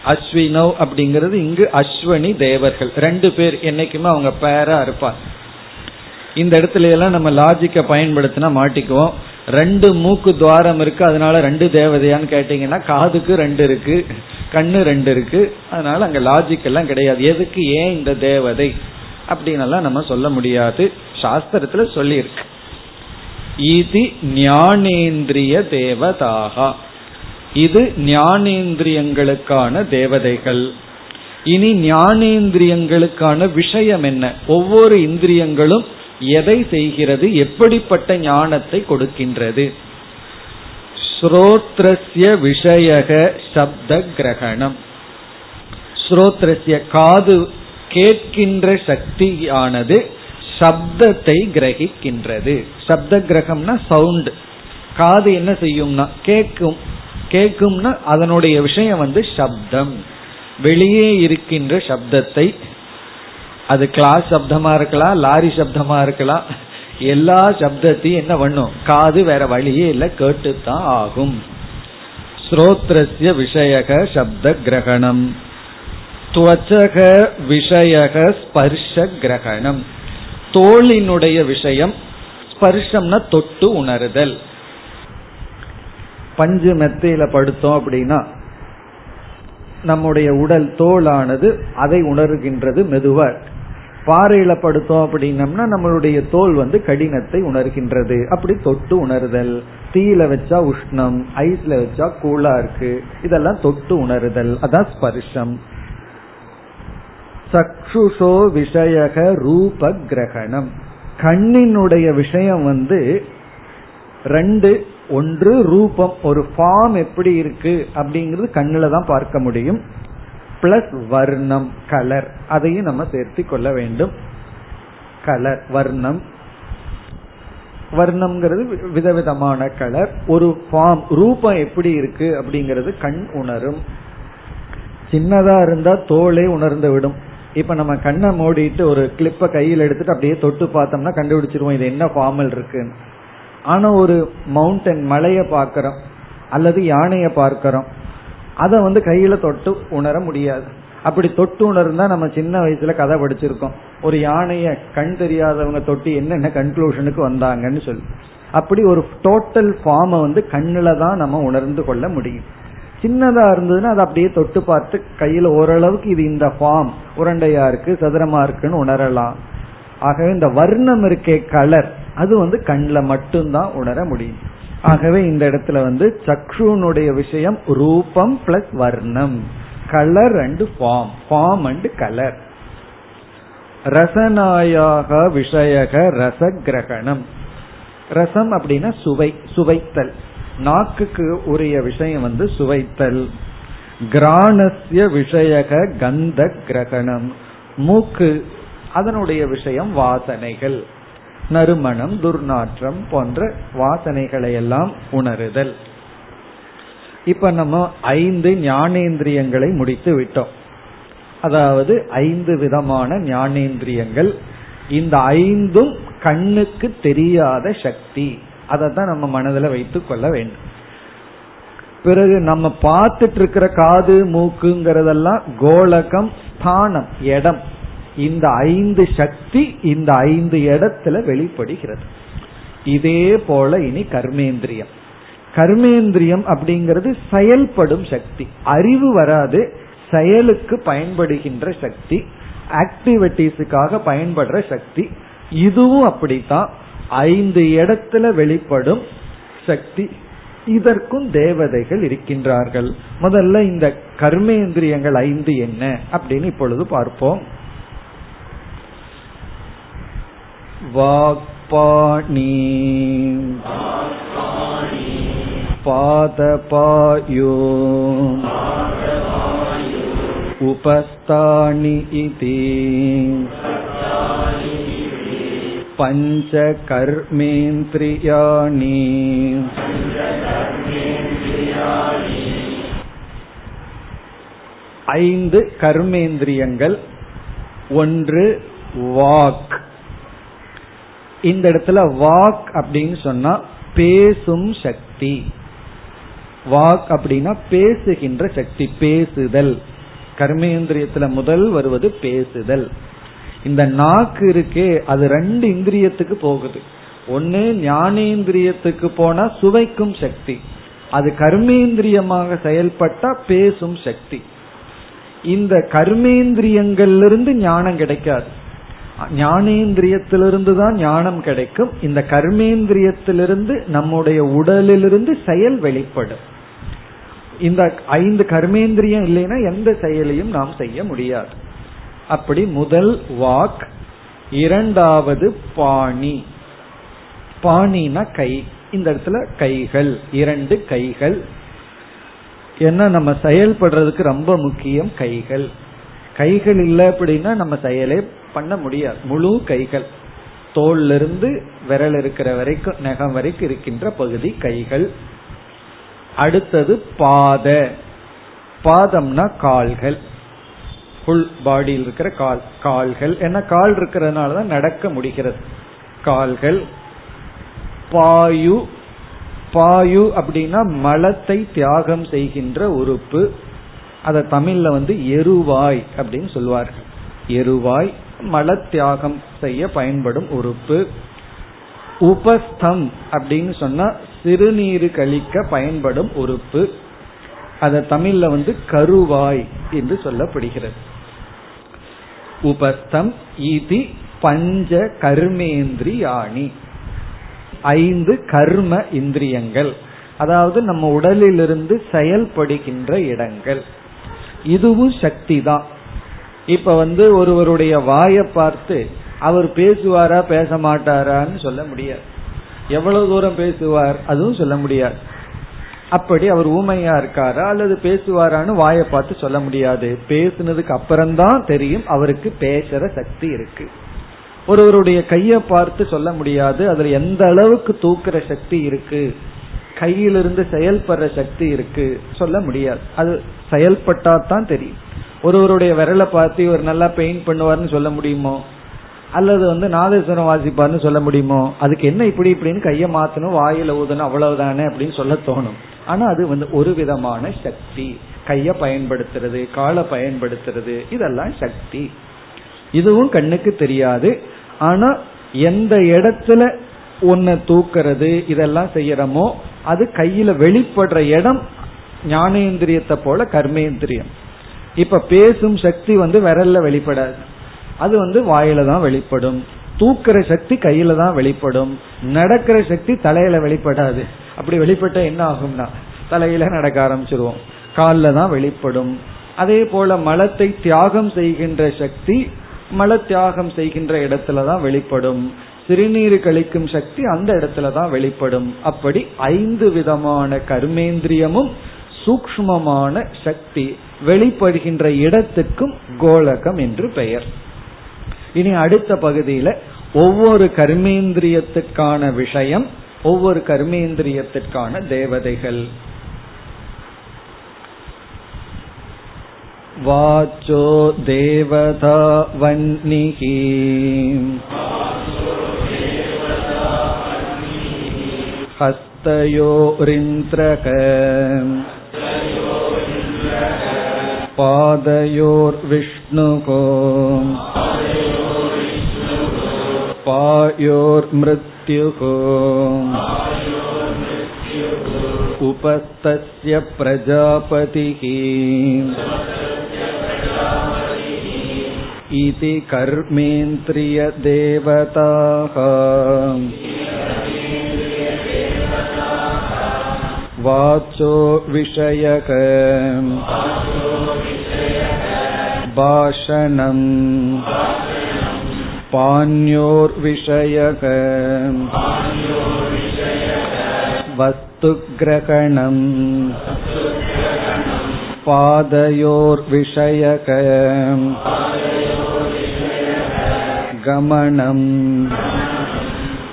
அஸ்வினவ் அப்படிங்கிறது இங்கு அஸ்வனி தேவர்கள். ரெண்டு பேர் என்னைக்குமே அவங்க பேரா இருப்பார். இந்த இடத்துல எல்லாம் நம்ம லாஜிக்க பயன்படுத்தினா மாட்டிக்குவோம். ரெண்டு மூக்கு துவாரம் இருக்கு அதனால ரெண்டு தேவதையான்னு கேட்டீங்கன்னா காதுக்கு ரெண்டு இருக்கு கண்ணு ரெண்டு இருக்கு. அதனால அங்க லாஜிக் எல்லாம் கிடையாது. எதுக்கு ஏன் இந்த தேவதை? அப்படின்னு நம்ம சொல்ல முடியாது. சாஸ்திரத்துல சொல்லியிருக்கு. இது ஞானேந்திரிய தேவதாகா. இது ஞானேந்திரியங்களுக்கான தேவதைகள். இனி ஞானேந்திரியங்களுக்கான விஷயம் என்ன? ஒவ்வொரு இந்திரியங்களும் எதை செய்கிறது? எப்படிப்பட்ட ஞானத்தை கொடுக்கின்றது? ஸ்ரோத்ரஸ்ய விஷயக சப்த கிரகணம். ஸ்ரோத்ரஸ்ய காது கேட்கின்ற சக்தியானது சப்தத்தை கிரகிக்கின்றது. சப்த கிரகம்னா சவுண்ட் காது என்ன செய்யும்னா கேட்கும் கேட்கும்னா அதனுடைய விஷயம் வந்து சப்தம். வெளியே இருக்கின்ற சப்தத்தை அது கிளாஸ் சப்தமா இருக்கலாம் லாரி சப்தமா இருக்கலாம். எல்லா சப்தத்தையும் என்ன பண்ணும்? காது வேற வழியே இல்லை கேட்டுத்தான் ஆகும். ஸ்ரோத்ரஸ்ய விஷயக சப்த கிரகணம் துவச்சக விஷயக ஸ்பர்ஷ கிரகணம் தோளினுடைய விஷயம் ஸ்பர்ஷம்னா தொட்டு உணருதல். பஞ்சு மெத்தையில படுத்தோம் அப்படின்னா நம்முடைய உடல் தோளானது அதை உணர்கின்றது மெதுவா. பாறையில படுத்தோம் அப்படின்னம்னா நம்மளுடைய தோல் வந்து கடினத்தை உணர்கின்றது. அப்படி தொட்டு உணர்தல். தீயில வச்சா உஷ்ணம் ஐஸ்ல வச்சா கூலா இருக்கு. இதெல்லாம் தொட்டு உணர்தல். அதான் ஸ்பர்ஷம். சக்ஷுஷோ விஷயக ரூப கிரகணம் கண்ணினுடைய விஷயம் வந்து ரெண்டு ஒன்று ரூபம் ஒரு ஃபார்ம் எப்படி இருக்கு அப்படிங்கிறது கண்ணில் தான் பார்க்க முடியும். பிளஸ் வர்ணம் கலர் அதையும் நம்ம சேர்த்து கொள்ள வேண்டும். கலர் வர்ணம். வர்ணம்ங்கிறது விதவிதமான கலர் ஒரு ஃபார்ம் ரூபம் எப்படி இருக்கு அப்படிங்கிறது கண் உணரும். சின்னதா இருந்தா தோலே உணர்ந்து விடும். இப்ப நம்ம கண்ணை மூடிட்டு ஒரு கிளிப்ப கையில் எடுத்துட்டு அப்படியே தொட்டு பார்த்தோம்னா கண்டுபிடிச்சிருவோம் இது என்ன ஃபார்மல் இருக்குன்னு. ஆனா ஒரு மவுண்டன் மலையை பார்க்கிறோம் அல்லது யானையை பார்க்கிறோம் அதை வந்து கையில தொட்டு உணர முடியாது. அப்படி தொட்டு உணர்ந்தா நம்ம சின்ன வயசுல கதை படிச்சிருக்கோம். ஒரு யானைய கண் தெரியாதவங்க தொட்டு என்னென்ன கன்க்ளூஷனுக்கு வந்தாங்கன்னு சொல்லி. அப்படி ஒரு டோட்டல் ஃபார்மை வந்து கண்ணுல தான் நம்ம உணர்ந்து கொள்ள முடியும். சின்னதா இருந்ததுன்னா அதை அப்படியே தொட்டு பார்த்து கையில ஓரளவுக்கு இது இந்த ஃபார்ம் உரண்டையா இருக்கு சதுரமா இருக்குன்னு உணரலாம். ஆகவே இந்த வர்ணம் இருக்கே கலர் அது வந்து கண்ணில் மட்டும்தான் உணர முடியும். ஆகவே இந்த இடத்துல வந்து சக்ஷுனுடைய விஷயம் ரூபம் பிளஸ் வர்ணம். Colour and form form and colour ரசனாயாக விஷயக ரச கிரகணம் ரசம் அப்படின்னா சுவை சுவைத்தல். நாக்குக்கு உரிய விஷயம் வந்து சுவைத்தல். கிராணசிய விஷயக கந்த கிரகணம். மூக்கு அதனுடைய விஷயம் வாசனைகள். நறுமணம் துர்நாற்றம் போன்ற வாசனைகளை எல்லாம் உணருதல். இப்ப நம்ம ஐந்து ஞானேந்திரியங்களை முடித்து விட்டோம். அதாவது ஐந்து விதமான ஞானேந்திரியங்கள். இந்த ஐந்தும் கண்ணுக்கு தெரியாத சக்தி. அதை தான் நம்ம மனதில் வைத்து கொள்ள வேண்டும். பிறகு நம்ம பார்த்துட்டு இருக்கிற காது மூக்குங்கிறதெல்லாம் கோலகம் ஸ்தானம் இடம். இந்த ஐந்து சக்தி இந்த ஐந்து இடத்துல வெளிப்படுகிறது. இதே போல இனி கர்மேந்திரியம். கர்மேந்திரியம் அப்படிங்கிறது செயல்படும் சக்தி. அறிவு வராது செயலுக்கு பயன்படுகின்ற சக்தி. ஆக்டிவிட்டிஸுக்காக பயன்படுற சக்தி. இதுவும் அப்படித்தான். ஐந்து இடத்துல வெளிப்படும் சக்தி இதற்கும் தேவதைகள் இருக்கின்றார்கள் முதல்ல இந்த கர்மேந்திரியங்கள் ஐந்து என்ன அப்படின்னு இப்பொழுது பார்ப்போம் वाक्पाणि पादपायो उपस्थानि इति பஞ்ச கர்மேந்திரியாணி ஐந்து கர்மேந்திரியங்கள் ஒன்று வாக். இந்த இடத்துல வாக் அப்படின்னு சொன்னா பேசும் சக்தி. வாக் அப்படின்னா பேசுகின்ற சக்தி பேசுதல். கர்மேந்திரியத்துல முதல் வருவது பேசுதல். இந்த நாக்கு இருக்கே அது ரெண்டு இந்திரியத்துக்கு போகுது. ஒன்னு ஞானேந்திரியத்துக்கு போனா சுவைக்கும் சக்தி. அது கர்மேந்திரியமாக செயல்பட்டா பேசும் சக்தி. இந்த கர்மேந்திரியங்கள்லிருந்து ஞானம் கிடைக்காது. ஞானேந்திரியத்திலிருந்து தான் ஞானம் கிடைக்கும். இந்த கர்மேந்திரியத்திலிருந்து நம்முடைய உடலிலிருந்து செயல் வெளிப்படும். இந்த ஐந்து கர்மேந்திரியம் இல்லைன்னா எந்த செயலையும் நாம் செய்ய முடியாது. அப்படி முதல் வாக் இரண்டாவது பாணி. பாணினா கை. இந்த இடத்துல கைகள் இரண்டு கைகள். ஏன்னா நம்ம செயல்படுறதுக்கு ரொம்ப முக்கியம் கைகள். கைகள் இல்லை அப்படின்னா நம்ம செயலே பண்ண முடியாது. முழு கைகள். தோல்ல இருந்து விரல் இருக்கிற வரைக்கும் நகம் வரைக்கும் இருக்கின்ற பகுதி கைகள். அடுத்தது பாத. பாதம்னா கால்கள். ஃபுல் பாடியில் இருக்கிற கால் கால்கள். ஏன்னா கால் இருக்கிறதுனால தான் நடக்க முடிகிறது. கால்கள் பாயு பாயு அப்படின்னா மலத்தை தியாகம் செய்கின்ற உறுப்பு. அதை தமிழ்ல வந்து எருவாய் அப்படின்னு சொல்லுவார்கள். எருவாய் மல தியாகம் செய்ய பயன்படும் உறுப்பு. உபஸ்தம் அப்படின்னு சொன்னா சிறுநீர் கழிக்க பயன்படும் உறுப்பு. அதை தமிழ்ல வந்து கருவாய் என்று சொல்லப்படுகிறது. உபஸ்தம் இது பஞ்ச கர்மேந்திரியாணி. ஐந்து கர்ம இந்திரியங்கள். அதாவது நம்ம உடலிலிருந்து செயல்படுகின்ற இடங்கள். இதுவும் சக்தி தான் இப்ப வந்து ஒருவருடைய வாயை பார்த்து அவர் பேசுவாரா பேச மாட்டாரான்னு சொல்ல முடியாது. எவ்வளவு தூரம் பேசுவார் அதுவும் சொல்ல முடியாது. அப்படி அவர் ஊமையா இருக்காரா அல்லது பேசுவாரான்னு வாயை பார்த்து சொல்ல முடியாது. பேசுனதுக்கு அப்புறம்தான் தெரியும் அவருக்கு பேசுற சக்தி இருக்கு. ஒருவருடைய கையை பார்த்து சொல்ல முடியாது. அதுல எந்த அளவுக்கு தூக்குற சக்தி இருக்கு? கையிலிருந்து செயல்படுற சக்தி இருக்கு? சொல்ல முடியாது. அது செயல்பட்டா தான் தெரியும். ஒருவருடைய விரலை பார்த்து இவர் நல்லா பெயிண்ட் பண்ணுவார்னு சொல்ல முடியுமோ? அல்லது வந்து நாதேஸ்வரம் வாசிப்பார்னு சொல்ல முடியுமோ? அதுக்கு என்ன இப்படி இப்படின்னு கையை மாத்தணும் வாயில ஊதணும் அவ்வளவுதானே அப்படின்னு சொல்ல தோணும். ஆனா அது வந்து ஒரு விதமான சக்தி. கைய பயன்படுத்துறது காலை பயன்படுத்துறது இதெல்லாம் சக்தி. இதுவும் கண்ணுக்கு தெரியாது. ஆனா எந்த இடத்துல ஒன்ன தூக்கிறது இதெல்லாம் செய்யறமோ அது கையில வெளிப்படுற இடம் ஞானேந்திரியத்தை போல கர்மேந்திரியம். இப்ப பேசும் சக்தி வந்து விரல்ல வெளிப்படாது. அது வந்து வாயில தான் வெளிப்படும். தூக்குற சக்தி கையில தான் வெளிப்படும். நடக்கிற சக்தி தலையில வெளிப்படாது. அப்படி வெளிப்பட்ட என்ன ஆகும்னா தலையில நடக்க ஆரம்பிச்சிருவோம். காலில் தான் வெளிப்படும். அதே போல மலத்தை தியாகம் செய்கின்ற சக்தி மல தியாகம் செய்கின்ற இடத்துல தான் வெளிப்படும். சிறுநீர் கழிக்கும் சக்தி அந்த இடத்துல தான் வெளிப்படும். அப்படி ஐந்து விதமான கர்மேந்திரியமும் சூக்மமான சக்தி வெளிப்படுகின்ற இடத்துக்கும் கோலகம் என்று பெயர். இனி அடுத்த பகுதியில ஒவ்வொரு கர்மேந்திரியத்துக்கான விஷயம் ஒவ்வொரு கர்மேந்திரியத்திற்கான தேவதைகள் வாச்சோ தேவதா வன்னிகி हस्तयोरिन्द्रक पादयोर्विष्णुः पायोर्मृत्युः उपस्तस्य प्रजापतिः इति कर्मेन्द्रियदेवताः वाचो विषयक भाषणम् पाण्योर्विषयक वस्तुग्रहणम् पादयोर्विषयक गमनम्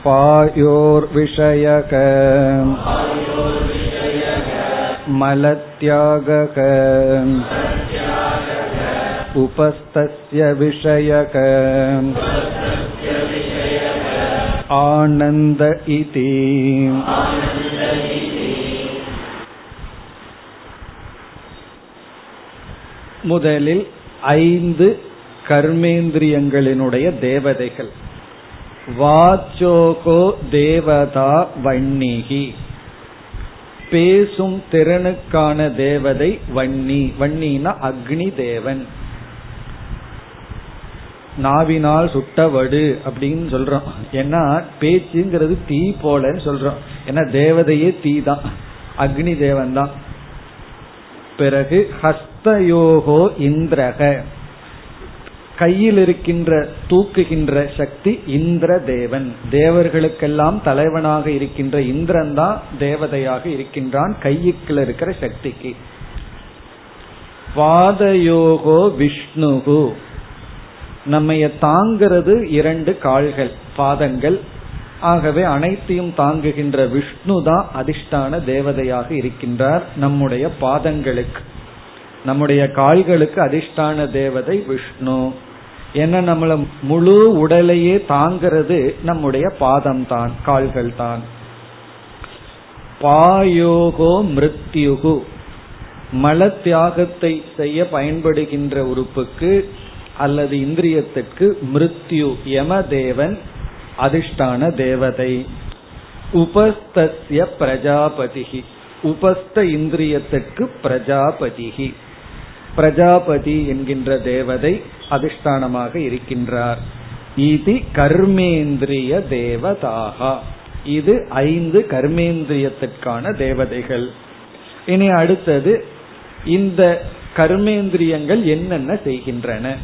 पायोर्विषयक मलत्यागक उपस्तस्य विषयक आनन्द इति முதலில் ஐந்து கர்மேந்திரியங்களினுடைய தேவதைகள் வாச்சோகோ தேவதா வன்னிகி பேசும் திறனுக்கான தேவதை வன்னி வன்னினா அக்னி தேவன் நாவினால் சுட்டவடு அப்படின்னு சொல்றோம். ஏன்னா பேச்சுங்கிறது தீ போலன்னு சொல்றோம். ஏன்னா தேவதையே தீ தான் அக்னி தேவன் தான் பிறகு ஹஸ்தயோகோ இந்திரக. கையில் இருக்கின்ற தூக்குகின்ற சக்தி இந்திர தேவன் தேவர்களுக்கெல்லாம் தலைவனாக இருக்கின்ற இந்திரன் தான் தேவதையாக இருக்கின்றான் கையுக்குள்ள இருக்கிற சக்திக்கு. பாதயோகோ விஷ்ணுகு. நம்மைய தாங்கிறது இரண்டு கால்கள் பாதங்கள். ஆகவே அனைத்தையும் தாங்குகின்ற விஷ்ணு தான் அதிர்ஷ்டான தேவதையாக இருக்கின்றார். நம்முடைய பாதங்களுக்கு நம்முடைய கால்களுக்கு அதிர்ஷ்டான தேவதை விஷ்ணு. என்ன நம்மள முழு உடலையே தாங்கிறது நம்முடைய பாதம் தான் கால்கள் தான் பாயோகோ மிருத்யுகு. மல தியாகத்தை செய்ய பயன்படுகின்ற உறுப்புக்கு அல்லது இந்திரியத்திற்கு மிருத்யு யமதேவன் அதிர்ஷ்டான தேவதை. உபஸ்தஸ்ய பிரஜாபதிகி உபஸ்த இந்திரியத்திற்கு பிரஜாபதிகி பிரஜாபதி என்கின்ற தேவதை அதிஷ்டானமாக இருக்கின்றார். இது கர்மேந்திரிய தேவதாகா. இது ஐந்து கர்மேந்திரியத்திற்கான தேவதைகள். இனி அடுத்தது இந்த கர்மேந்திரியங்கள் என்னென்ன செய்கின்றன?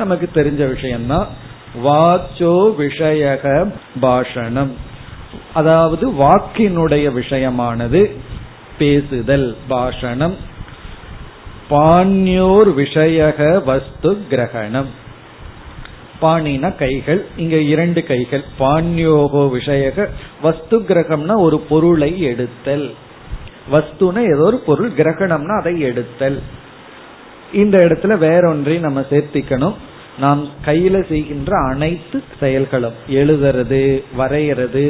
நமக்கு தெரிஞ்ச விஷயம்தான் வாச்சோ விஷயக பாஷணம். அதாவது வாக்கினுடைய விஷயமானது பேசுதல் பாஷணம். பாண்யோர் விஷயக வஸ்து கிரகணம். பாணினா கைகள் இங்க இரண்டு கைகள். பாண்யோகோ விஷயக வஸ்து கிரகம்னா ஒரு பொருளை எடுத்தல். வஸ்துனா ஏதோ ஒரு பொருள் கிரகணம்னா அதை எடுத்தல். இந்த இடத்துல வேறொன்றையும் நம்ம சேர்த்திக்கணும். நாம் கையில செய்கின்ற அனைத்து செயல்களும். எழுதுறது வரைகிறது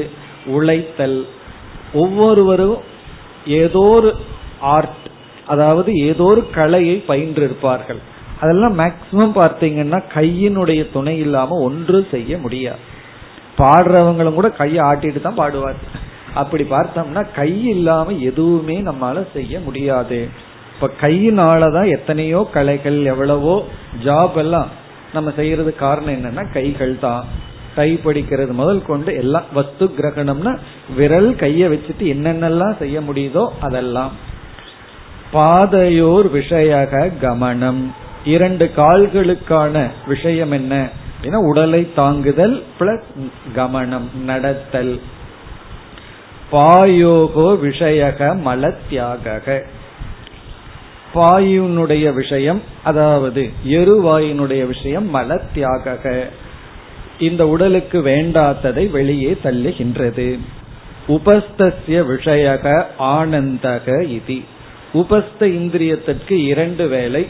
உழைத்தல். ஒவ்வொருவரும் ஏதோ ஒரு ஆர்ட் அதாவது ஏதோ ஒரு கலையை பயின்று இருப்பார்கள் அதெல்லாம் மேக்சிமம் பார்த்தீங்கன்னா கையினுடைய துணை இல்லாம ஒன்றும் செய்ய முடியாது. பாடுறவங்களும் கூட கையை ஆட்டிட்டு தான் பாடுவார் அப்படி பார்த்தோம்னா கை இல்லாம எதுவுமே நம்மளால செய்ய முடியாது. இப்ப கையினாலதான் எத்தனையோ கலைகள் எவ்வளவோ ஜாப் எல்லாம் நம்ம செய்யறது காரணம் என்னன்னா கைகள் தான். கை படிக்கிறது முதல் கொண்டு எல்லாம் வஸ்து கிரகணம்னா விரல் கைய வச்சுட்டு என்னென்னலாம் செய்ய முடியுதோ அதெல்லாம். பாதையோர் விஷயக கமனம். இரண்டு கால்களுக்கான விஷயம் என்ன? ஏன்னா உடலை தாங்குதல் பிளஸ் கமனம் நடத்தல். பாயோகோ விஷயக மலத்தியாக பாயுனுடைய விஷயம் அதாவது எருவாயினுடைய விஷயம் மலத்தியாக இந்த உடலுக்கு வேண்டாததை வெளியே தள்ளுகின்றது. உபஸ்திய விஷயக ஆனந்தக இது. உபஸ்த இந்திரியத்திற்கு இரண்டு வேலை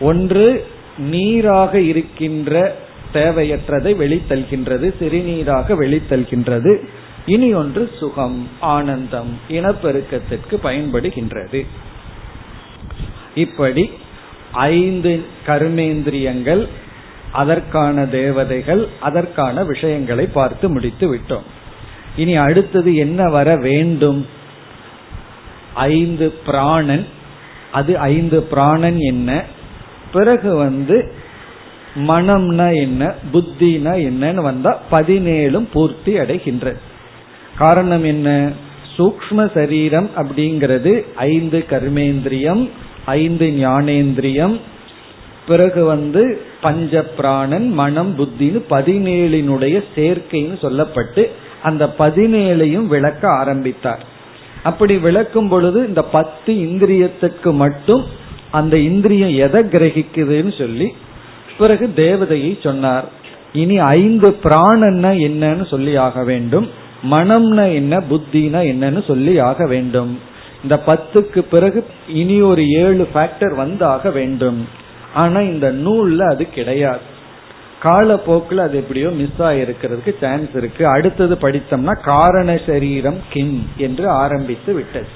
ஒன்று நீராக இருக்கின்ற தேவையற்றதை வெளித்தல்கின்றது சிறுநீராக வெளித்தல்கின்றது இனி ஒன்று சுகம் ஆனந்தம் இனப்பெருக்கத்திற்கு பயன்படுகின்றது. இப்படி ஐந்து கர்மேந்திரியங்கள் அதற்கான தேவதைகள் அதற்கான விஷயங்களை பார்த்து முடித்து விட்டோம். இனி அடுத்தது என்ன வர வேண்டும்? ஐந்து பிராணன். அது ஐந்து பிராணன் என்ன? பிறகு வந்து மனம்னா என்ன? புத்தினா என்னன்னு வந்தா பதினேழும் பூர்த்தி அடைகின்ற. காரணம் என்ன? சூக்ம சரீரம் அப்படிங்கிறது ஐந்து கர்மேந்திரியம் ஐந்து ஞானேந்திரியம் பிறகு வந்து பஞ்ச பிராணன் மனம் புத்தின்னு பதினேழினுடைய சேர்க்கைன்னு சொல்லப்பட்டு அந்த பதினேழையும் விளக்க ஆரம்பித்தார். அப்படி விளக்கும் பொழுது இந்த பத்து இந்திரியத்துக்கு மட்டும் அந்த இந்திரியம் எதை கிரகிக்குதுன்னு சொல்லி பிறகு தேவதையை சொன்னார். இனி ஐந்து பிராணன்னா என்னன்னு சொல்லி ஆக வேண்டும். மனம்னா என்ன புத்தினா என்னன்னு சொல்லி ஆக வேண்டும். இந்த பத்துக்கு பிறகு இனி ஒரு ஏழு ஃபேக்டர் வந்தாக வேண்டும். ஆனா இந்த நூல்ல அது கிடையாது. காலப்போக்கில் அது எப்படியோ மிஸ் ஆயிருக்கிறதுக்கு சான்ஸ் இருக்கு. அடுத்தது படித்தோம்னா காரண சரீரம் கிம் என்று ஆரம்பித்து விட்டது.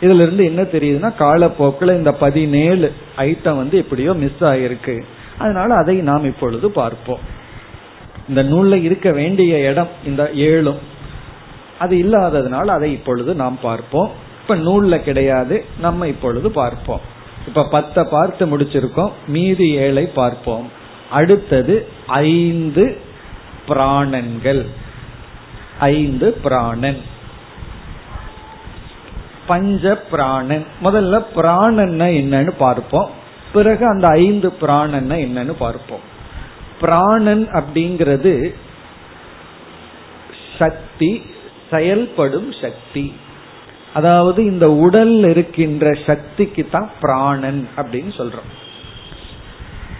இதுல இருந்து என்ன தெரியுதுன்னா காலப்போக்கில் இந்த பதினேழு ஐட்டம் வந்து எப்படியோ மிஸ் ஆயிருக்கு. அதனால அதை நாம் இப்பொழுது பார்ப்போம். இந்த நூல்ல இருக்க வேண்டிய இடம் இந்த ஏழும் அது இல்லாததுனால அதை இப்பொழுது நாம் பார்ப்போம். இப்ப நூல்ல கிடையாது. நம்ம இப்பொழுது பார்ப்போம். இப்ப பத்தை பார்த்து முடிச்சிருக்கோம். மீதி ஏழை பார்ப்போம். அடுத்தது ஐந்து பிராணன்கள். ஐந்து பிராணன். பஞ்ச பிராணன். முதல்ல பிராணன்னா என்னன்னு பார்ப்போம். பிறகு அந்த ஐந்து பிராணன் என்னன்னு பார்ப்போம். பிராணன் அப்படிங்கிறது சக்தி செயல்படும் சக்தி. அதாவது இந்த உடல் இருக்கின்ற சக்திக்கு தான் பிராணன் அப்படின்னு சொல்றோம்.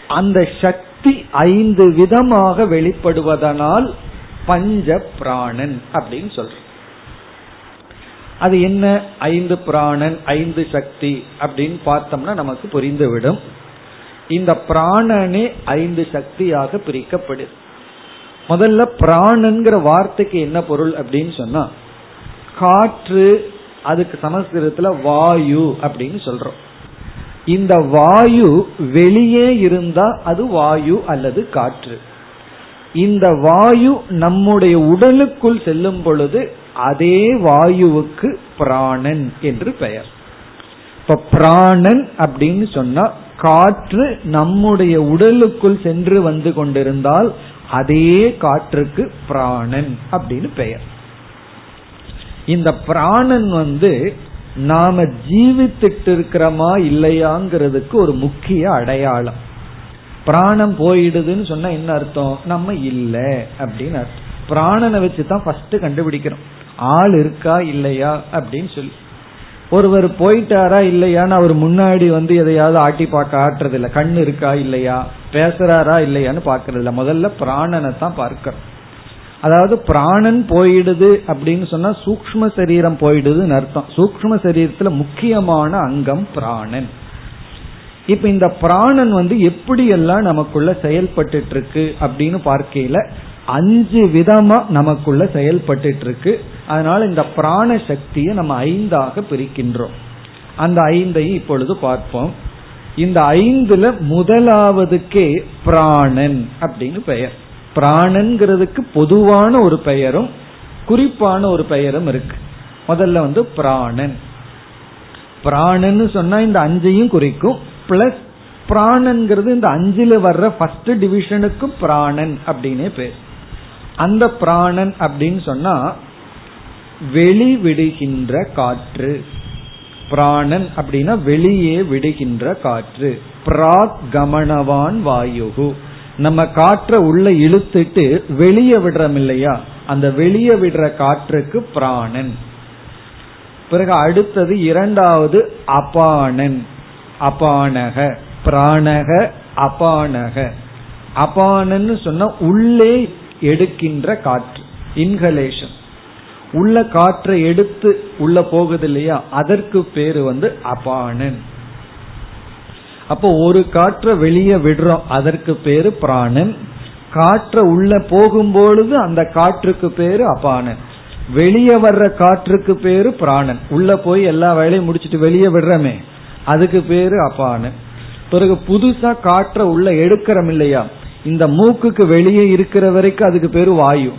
அந்த சக்தி ஐந்து விதமாக வெளிப்படுவதனால் பஞ்ச பிராணன் அப்படின்னு சொல்றோம். அது என்ன? ஐந்து பிராணன் ஐந்து சக்தி அப்படின்னு பார்த்தோம்னா நமக்கு புரிந்துவிடும். இந்த பிராணனே ஐந்து சக்தியாக பிரிக்கப்படுது. முதல்ல பிராணன்கிற வார்த்தைக்கு என்ன பொருள் அப்படின்னு சொன்னா காற்று அதுக்கு சமஸ்கிருதத்துல வாயு அப்படின்னு சொல்றோம். இந்த வாயு வெளியே இருந்தா அது வாயு அல்லது காற்று. இந்த வாயு நம்முடைய உடலுக்குள் செல்லும் பொழுது அதே வாயுவுக்கு பிராணன் என்று பெயர். இப்ப பிராணன் அப்படின்னு சொன்னா காற்று நம்முடைய உடலுக்குள் சென்று வந்து கொண்டிருந்தால் அதே காற்றுக்கு பிராணன் அப்படின்னு பெயர். இந்த பிராணன் வந்து நாம ஜீவித்துட்டு இருக்கிறோமா இல்லையாங்கிறதுக்கு ஒரு முக்கிய அடையாளம். பிராணம் போயிடுதுன்னு சொன்னா என்ன அர்த்தம்? நம்ம இல்ல அப்படின்னு அர்த்தம். பிராணனை வச்சுதான் ஃபர்ஸ்ட் கண்டுபிடிக்கிறோம். ஆள் இருக்கா இல்லையா அப்படின்னு சொல்லி. ஒருவர் போயிட்டாரா இல்லையான்னு அவர் முன்னாடி வந்து எதையாவது ஆட்டி பார்க்க ஆட்டுறது இல்லை கண்ணு இருக்கா இல்லையா? பேசுறாரா இல்லையான்னு பாக்குறது இல்லை முதல்ல பிராணனை தான் பார்க்கிறோம். அதாவது பிராணன் போயிடுது அப்படின்னு சொன்னா சூக்ம சரீரம் போயிடுதுன்னு அர்த்தம். சூக்ம சரீரத்துல முக்கியமான அங்கம் பிராணன். இப்ப இந்த பிராணன் வந்து எப்படி எல்லாம் நமக்குள்ள செயல்பட்டு இருக்கு அப்படின்னு பார்க்கையில அஞ்சு விதமா நமக்குள்ள செயல்பட்டு இருக்கு அதனால இந்த பிராண சக்தியை நம்ம ஐந்தாக பிரிக்கின்றோம். அந்த ஐந்தையும் இப்பொழுது பார்ப்போம். இந்த ஐந்துல முதலாவதுக்கே பிராணன் அப்படின்னு பெயர். பிராணன்கிறதுக்கு பொதுவான ஒரு பெயரும் குறிப்பான ஒரு பெயரும் இருக்கு. முதல்ல வந்து பிராணன். பிராணன்னு சொன்னா இந்த அஞ்சையும் குறிக்கும். பிளஸ் பிராணன்கிறது இந்த அஞ்சுல வர்ற ஃபர்ஸ்ட் டிவிஷனுக்கும் பிராணன் அப்படின்னே பேர். அந்த பிராணன் அப்படின்னு சொன்னா வெளி விடுகின்ற காற்று. பிராணன் அப்படின்னா வெளியே விடுகின்ற காற்று. பிராக் கமனவான் வாயுகு. நம்ம காற்றை உள்ள இழுத்துட்டு வெளியே விடுறோம் இல்லையா அந்த வெளியே விடுற காற்றுக்கு பிராணன். பிறகு அடுத்தது இரண்டாவது அபானன். அபானக. பிராணக அபானக. அபானன்னு சொன்னா உள்ளே எடுக்கின்ற காற்று. இன்ஹலேஷன் உள்ள காற்றை எடுத்து உள்ள போகுது இல்லையா? அதற்கு பேரு வந்து அபானன். அப்போ ஒரு காற்றை வெளியே விடுறோம். அதற்கு பேரு பிராணன். காற்று உள்ள போகும்பொழுது அந்த காற்றுக்கு பேரு அபானன். வெளியே வர்ற காற்றுக்கு பேரு பிராணன். உள்ள போய் எல்லா வேலையும் முடிச்சிட்டு வெளியே விடுறமே அதுக்கு பேரு அபானன். பிறகு புதுசா காற்றை உள்ள எடுக்கிறோம் இல்லையா? இந்த மூக்குக்கு வெளியே இருக்கிற வரைக்கும் அதுக்கு பேரு வாயு.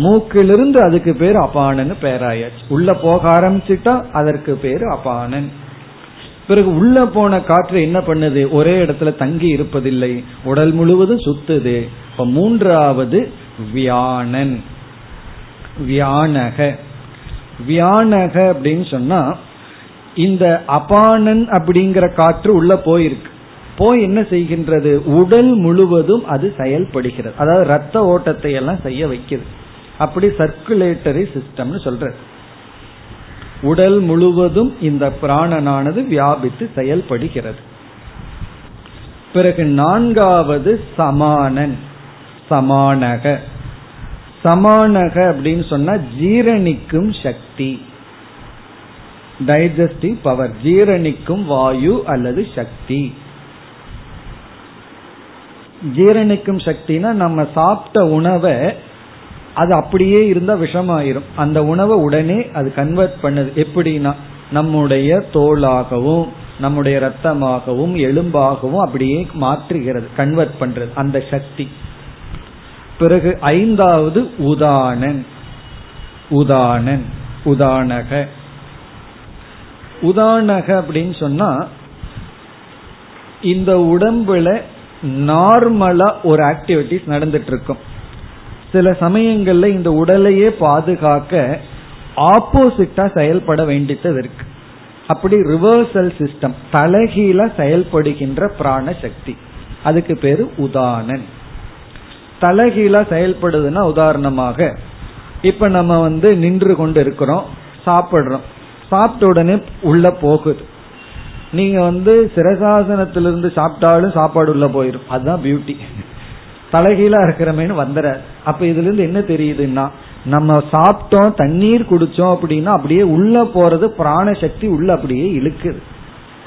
மூக்கிலிருந்து அதுக்கு பேரு அபானன்னு பேராயாச்சு. உள்ள போக ஆரம்பிச்சுட்டா அதற்கு பேரு அபானன். பிறகு உள்ள போன காற்று என்ன பண்ணுது? ஒரே இடத்துல தங்கி இருப்பதில்லை. உடல் முழுவதும் சுத்துது. இப்ப மூன்றாவது வியானன். வியானக. வியானக அப்படின்னு சொன்னா இந்த அபானன் அப்படிங்கிற காற்று உள்ள போயிருக்கு. போய் என்ன செய்கின்றது? உடல் முழுவதும் அது செயல்படுகிறது. அதாவது ரத்த ஓட்டத்தை எல்லாம் செய்ய வைக்கிறது அப்படி சர்க்குலேட்டரி சிஸ்டம்னு சொல்றது உடல் முழுவதும் இந்த பிராணனானது வியாபித்து செயல்படுகிறது. பிறகு நான்காவது சமானன் சமானக. சமானக அப்படின்னு சொன்னா ஜீரணிக்கும் சக்தி. டைஜஸ்டிவ் பவர் ஜீரணிக்கும் வாயு அல்லது சக்தி. ஜீரணிக்கும் சக்தினா நம்ம சாப்பிட்ட உணவை அது அப்படியே இருந்தா விஷமாயிரும். அந்த உணவை உடனே அது கன்வெர்ட் பண்ணுது எப்படின்னா நம்முடைய தோலாகவும் நம்முடைய ரத்தமாகவும் எலும்பாகவும் அப்படியே மாற்றுகிறது கன்வெர்ட் பண்றது அந்த சக்தி. பிறகு ஐந்தாவது உதானன் உதானன் உதானக. உதானக அப்படின்னு சொன்னா இந்த உடம்புல நார்மலா ஒரு ஆக்டிவிட்டிஸ் நடந்துட்டு இருக்கும். சில சமயங்கள்ல இந்த உடலையே பாதுகாக்க ஆப்போசிட்டா செயல்பட வேண்டியது இருக்கு. அப்படி ரிவர்சல் சிஸ்டம் தலைகீழ செயல்படுகின்ற பிராண சக்தி. அதுக்கு பேரு உதாரணன். தலைகீழா செயல்படுதுன்னா உதாரணமாக இப்ப நம்ம வந்து நின்று கொண்டு இருக்கிறோம் சாப்பிடுறோம். சாப்பிட்ட உடனே உள்ள போகுது. நீங்க வந்து சிரசாசனத்திலிருந்து சாப்பிட்டாலும் சாப்பாடு உள்ள போயிடும் அதுதான் பியூட்டி தலைகீழா இருக்கிறமேனு வந்துற. அப்ப இதுல இருந்து என்ன தெரியுதுன்னா நம்ம சாப்பிட்டோம் தண்ணீர் குடிச்சோம் அப்படின்னா அப்படியே உள்ள போறது பிராண சக்தி உள்ள அப்படியே இழுக்குது.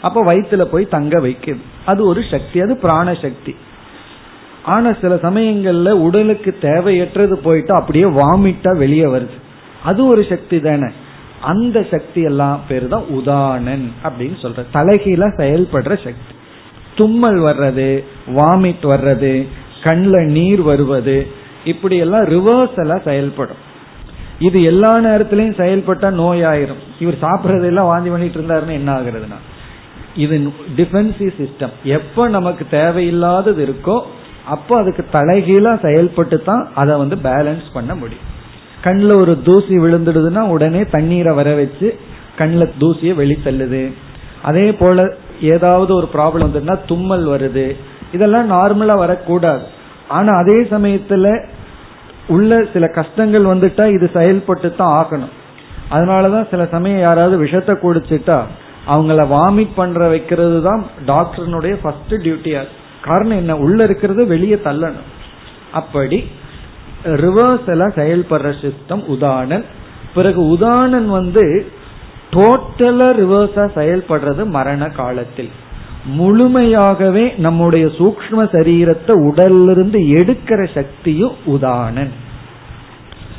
அப்ப வயிற்றுல போய் தங்க வைக்குது. அது ஒரு சக்தி அது பிராண சக்தி. ஆனா சில சமயங்கள்ல உடலுக்கு தேவையற்றது போயிட்டு அப்படியே வாமிட்டா வெளியே வருது. அது ஒரு சக்தி தானே. அந்த சக்தி எல்லாம் பேரு தான் உதானன் அப்படின்னு சொல்ற. தலைகீழ செயல்படுற சக்தி. தும்மல் வர்றது வாமிட் வர்றது கண்ணில் நீர் வருவது இப்படி எல்லாம் ரிவர்சலா செயல்படும். இது எல்லா நேரத்திலையும் செயல்பட்டா நோயாயிரும். இவர் சாப்பிட்றதெல்லாம் வாந்தி பண்ணிட்டு இருந்தாருன்னு என்ன ஆகுறதுனா இது டிஃபென்சிவ் சிஸ்டம் எப்ப நமக்கு தேவையில்லாதது இருக்கோ அப்போ அதுக்கு தலைகீழா செயல்பட்டு தான் அதை வந்து பேலன்ஸ் பண்ண முடியும். கண்ணில் ஒரு தூசி விழுந்துடுதுன்னா உடனே தண்ணீரை வர வச்சு கண்ணில் தூசியை வெளி தள்ளுது. அதே போல ஏதாவது ஒரு ப்ராப்ளம் வந்துன்னா தும்மல் வருது. இதெல்லாம் நார்மலா வரக்கூடாது. ஆனா அதே சமயத்துல உள்ள சில கஷ்டங்கள் வந்துட்டா இது செயல்பட்டு தான் ஆகணும். அதனாலதான் சில சமயம் யாராவது விஷத்தை குடிச்சிட்டா அவங்கள வாமிட் பண்ற வைக்கிறது தான் டாக்டர்னுடைய ஃபர்ஸ்ட் டியூட்டியா காரணம் என்ன? உள்ள இருக்கிறது வெளியே தள்ளணும். அப்படி ரிவர்சலா செயல்படுற சிஸ்டம் உதாரணன். பிறகு உதாரணன் வந்து டோட்டலா ரிவர்ஸா செயல்படுறது மரண காலத்தில். முழுமையாகவே நம்முடைய சூக்ம சரீரத்தை உடலிருந்து எடுக்கிற சக்தியும் உதாரணன்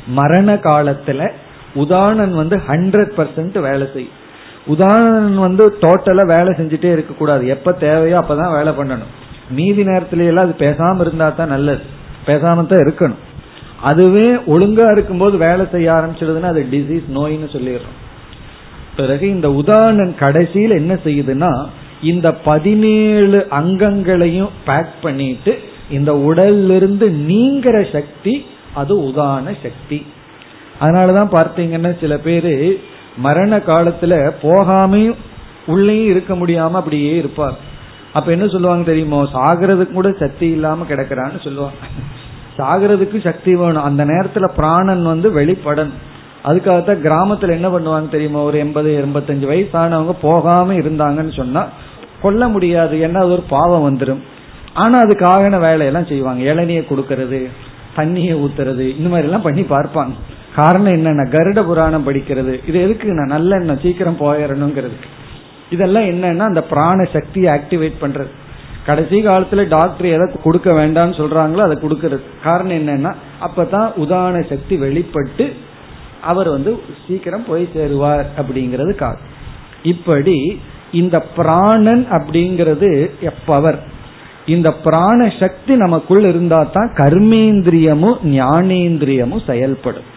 மரண காலத்துல உதாரணன் வந்து ஹண்ட்ரட் பர்சன்ட் வேலை செய்யும். உதாரணன் வந்து டோட்டலா வேலை செஞ்சுட்டே இருக்க கூடாது எப்ப தேவையோ அப்பதான் வேலை பண்ணணும். மீதி நேரத்துல எல்லாம் அது பேசாம இருந்தா தான் நல்லது. பேசாம தான் இருக்கணும். அதுவே ஒழுங்கா இருக்கும்போது வேலை செய்ய ஆரம்பிச்சிடுதுன்னா அது டிசீஸ் நோயின்னு சொல்லிடுறோம். பிறகு இந்த உதாரணன் கடைசியில் என்ன செய்யுதுன்னா இந்த பதினேழு அங்கங்களையும் பேக் பண்ணிட்டு இந்த உடல்லிருந்து நீங்கிற சக்தி அது உதான சக்தி. அதனாலதான் பார்த்தீங்கன்னா சில பேரு மரண காலத்துல போகாமையும் உள்ளேயும் இருக்க முடியாம அப்படியே இருப்பார். அப்ப என்ன சொல்லுவாங்க தெரியுமோ? சாகிறதுக்கு கூட சக்தி இல்லாம கிடக்கிறான்னு சொல்லுவாங்க. சாகிறதுக்கு சக்தி வேணும். அந்த நேரத்துல பிராணன் வந்து வெளிப்படணும். அதுக்காகத்தான் கிராமத்துல என்ன பண்ணுவாங்க தெரியுமா? ஒரு எண்பது எண்பத்தஞ்சு வயசானவங்க போகாம இருந்தாங்கன்னு சொன்னா கொல்ல முடியாது ஏன்னா அது ஒரு பாவம் வந்துடும் ஆனா அதுக்காக வேலையெல்லாம் செய்வாங்க. இளநியை கொடுக்கறது தண்ணியை ஊத்துறது இந்த மாதிரி எல்லாம் பண்ணி பார்ப்பாங்க. காரணம் என்னன்னா கருட புராணம் படிக்கிறது. இது எதுக்கு நான் நல்ல எண்ணம் சீக்கிரம் போயிடணுங்கிறதுக்கு இதெல்லாம் என்னன்னா அந்த பிராண சக்தியை ஆக்டிவேட் பண்றது. கடைசி காலத்துல டாக்டர் எதை கொடுக்க வேண்டாம்னு சொல்றாங்களோ அதை கொடுக்கறது. காரணம் என்னன்னா அப்பதான் உதான சக்தி வெளிப்பட்டு அவர் வந்து சீக்கிரம் போய் சேருவார் அப்படிங்கிறது காரணம். இப்படி இந்த பிராணன் அப்படிங்கிறது பவர் இந்த பிராண சக்தி நமக்குள் இருந்தா தான் கர்மேந்திரியமும் ஞானேந்திரியமும் செயல்படும்.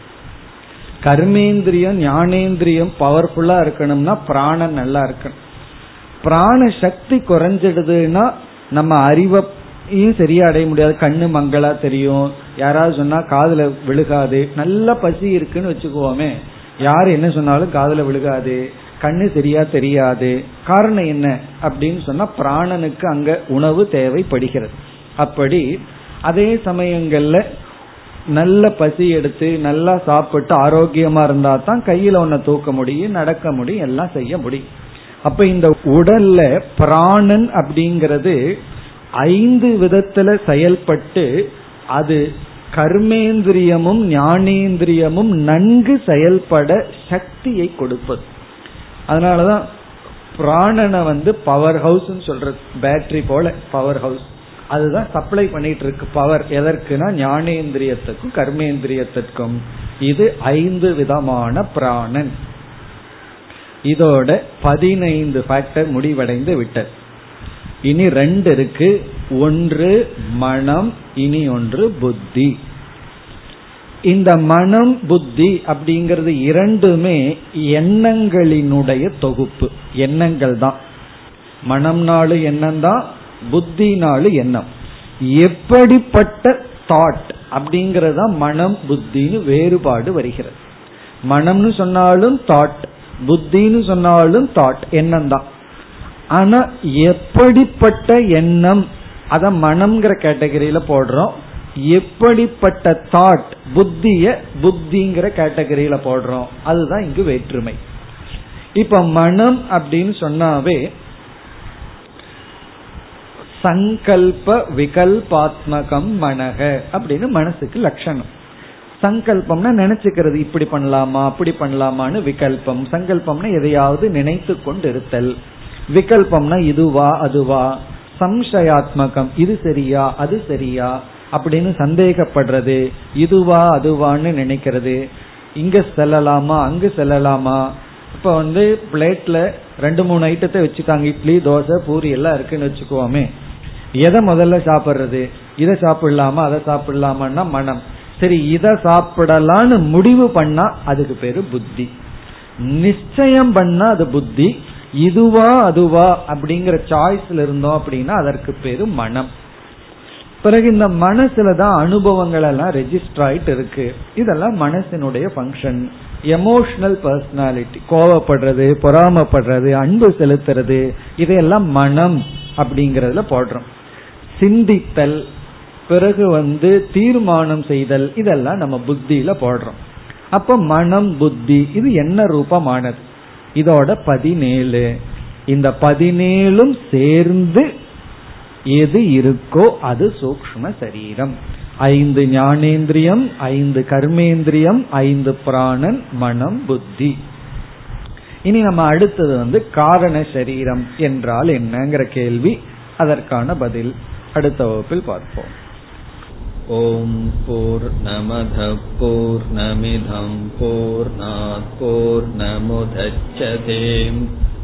கர்மேந்திரியம் ஞானேந்திரியம் பவர்ஃபுல்லா இருக்கணும்னா பிராணன் நல்லா இருக்கணும். பிராண சக்தி குறைஞ்சிடுதுன்னா நம்ம அறிவையும் சரியா அடைய முடியாது. கண்ணு மங்களா தெரியும். யாராவது சொன்னா காதுல விழுகாது. நல்ல பசி இருக்குன்னு வச்சுக்குவோமே. யார் என்ன சொன்னாலும் காதுல விழுகாது. கண்ணு சரியா தெரியாது. காரணம் என்ன? அப்படின்னு சொன்னா பிராணனுக்கு அங்க உணவு தேவைப்படுகிறது. அப்படி அதே சமயங்கள்ல நல்ல பசி எடுத்து நல்லா சாப்பிட்டு ஆரோக்கியமா இருந்தா தான் கையில ஒன்ன தூக்க முடியும் நடக்க முடியும் எல்லாம் செய்ய முடியும். அப்ப இந்த உடல்ல பிராணன் அப்படிங்கிறது ஐந்து விதத்துல செயல்பட்டு அது கர்மேந்திரியமும் ஞானேந்திரியமும் நன்கு செயல்பட சக்தியை கொடுப்பது. அதனாலதான் பிராணனை வந்து பவர் ஹவுஸ் சொல்றது பேட்டரி போல பவர் ஹவுஸ் அதுதான் சப்ளை பண்ணிட்டு இருக்கு பவர் எதற்குனா ஞானேந்திரியத்துக்கும் கர்மேந்திரியத்திற்கும் இது ஐந்து விதமான பிராணன். இதோட பதினைந்து ஃபேக்டர் முடிவடைந்து விட்டது. இனி ரெண்டு இருக்கு. ஒன்று மனம் இனி ஒன்று புத்தி. இந்த மனம் புத்தி அப்படிங்கிறது இரண்டுமே எண்ணங்களினுடைய தொகுப்பு. எண்ணங்கள் தான். மனம்னாலும் எண்ணம் தான் புத்தினாலும் எண்ணம். எப்படிப்பட்ட தாட் அப்படிங்கறத மனம் புத்தின்னு வேறுபாடு வருகிறது. மனம்னு சொன்னாலும் தாட் புத்தின்னு சொன்னாலும் தாட் எண்ணம் தான். ஆனா எப்படிப்பட்ட எண்ணம் அத மனம்ங்கிற கேட்டகரியில போடுறோம். எப்படிப்பட்ட தாட் புத்திய புத்திங்கிற கேட்டகரியில போடுறோம். அதுதான் இங்கு வேற்றுமை. இப்ப மனம் அப்படின்னு சொன்னாவே சங்கல்ப விகல்பாத்மகம் மனக அப்படின்னு மனசுக்கு லட்சணம். சங்கல்பம்னா நினைச்சுக்கிறது இப்படி பண்ணலாமா அப்படி பண்ணலாமான்னு விகல்பம். சங்கல்பம்னா எதையாவது நினைத்து கொண்டு இருத்தல் விகல்பம்னா இதுவா அதுவா. சம்சயாத்மகம் இது சரியா அது சரியா. அப்படின்னு சந்தேகப்படுறது. இதுவா அதுவான்னு நினைக்கிறது. இங்க செல்லலாமா அங்கு செல்லலாமா? இப்ப வந்து பிளேட்ல ரெண்டு மூணு ஐட்டத்தை வச்சுட்டாங்க. இட்லி தோசை பூரி எல்லாம் இருக்குன்னு வச்சுக்கோமே எதை முதல்ல சாப்பிடுறது? இதை சாப்பிடலாமா அதை சாப்பிடலாமான்னா மனம். சரி இதை சாப்பிடலான்னு முடிவு பண்ணா அதுக்கு பேரு புத்தி. நிச்சயம் பண்ணா அது புத்தி. இதுவா அதுவா அப்படிங்கிற சாய்ஸ்ல இருந்தோம் அப்படின்னா அதற்கு பேரு மனம். பிறகு இந்த மனசுல தான் அனுபவங்கள் எல்லாம் ரெஜிஸ்டர் ஆயிட்டு இருக்கு. இதெல்லாம் மனசினுடைய ஃபங்க்ஷன் எமோஷனல் பர்சனாலிட்டி கோவப்படுறது பொறாமப்படுறது அன்பு செலுத்துறது இதையெல்லாம் மனம் அப்படிங்கறதுல போடுறோம். சிந்தித்தல் பிறகு வந்து தீர்மானம் செய்தல் இதெல்லாம் நம்ம புத்தியில போடுறோம். அப்ப மனம் புத்தி இது என்ன ரூபமானது? இதோட பதினேழு. இந்த பதினேழும் சேர்ந்து எது இருக்கோ அது சூக்ம சரீரம். ஐந்து ஞானேந்திரியம் ஐந்து கர்மேந்திரியம் ஐந்து பிராணன் மனம் புத்தி. இனி நம்ம அடுத்தது வந்து காரண சரீரம் என்றால் என்னங்கிற கேள்வி. அதற்கான பதில் அடுத்த வகுப்பில் பார்ப்போம்.
ஓம் போர் நமத போர் நமிதம் போர் நமுதச்சதேம்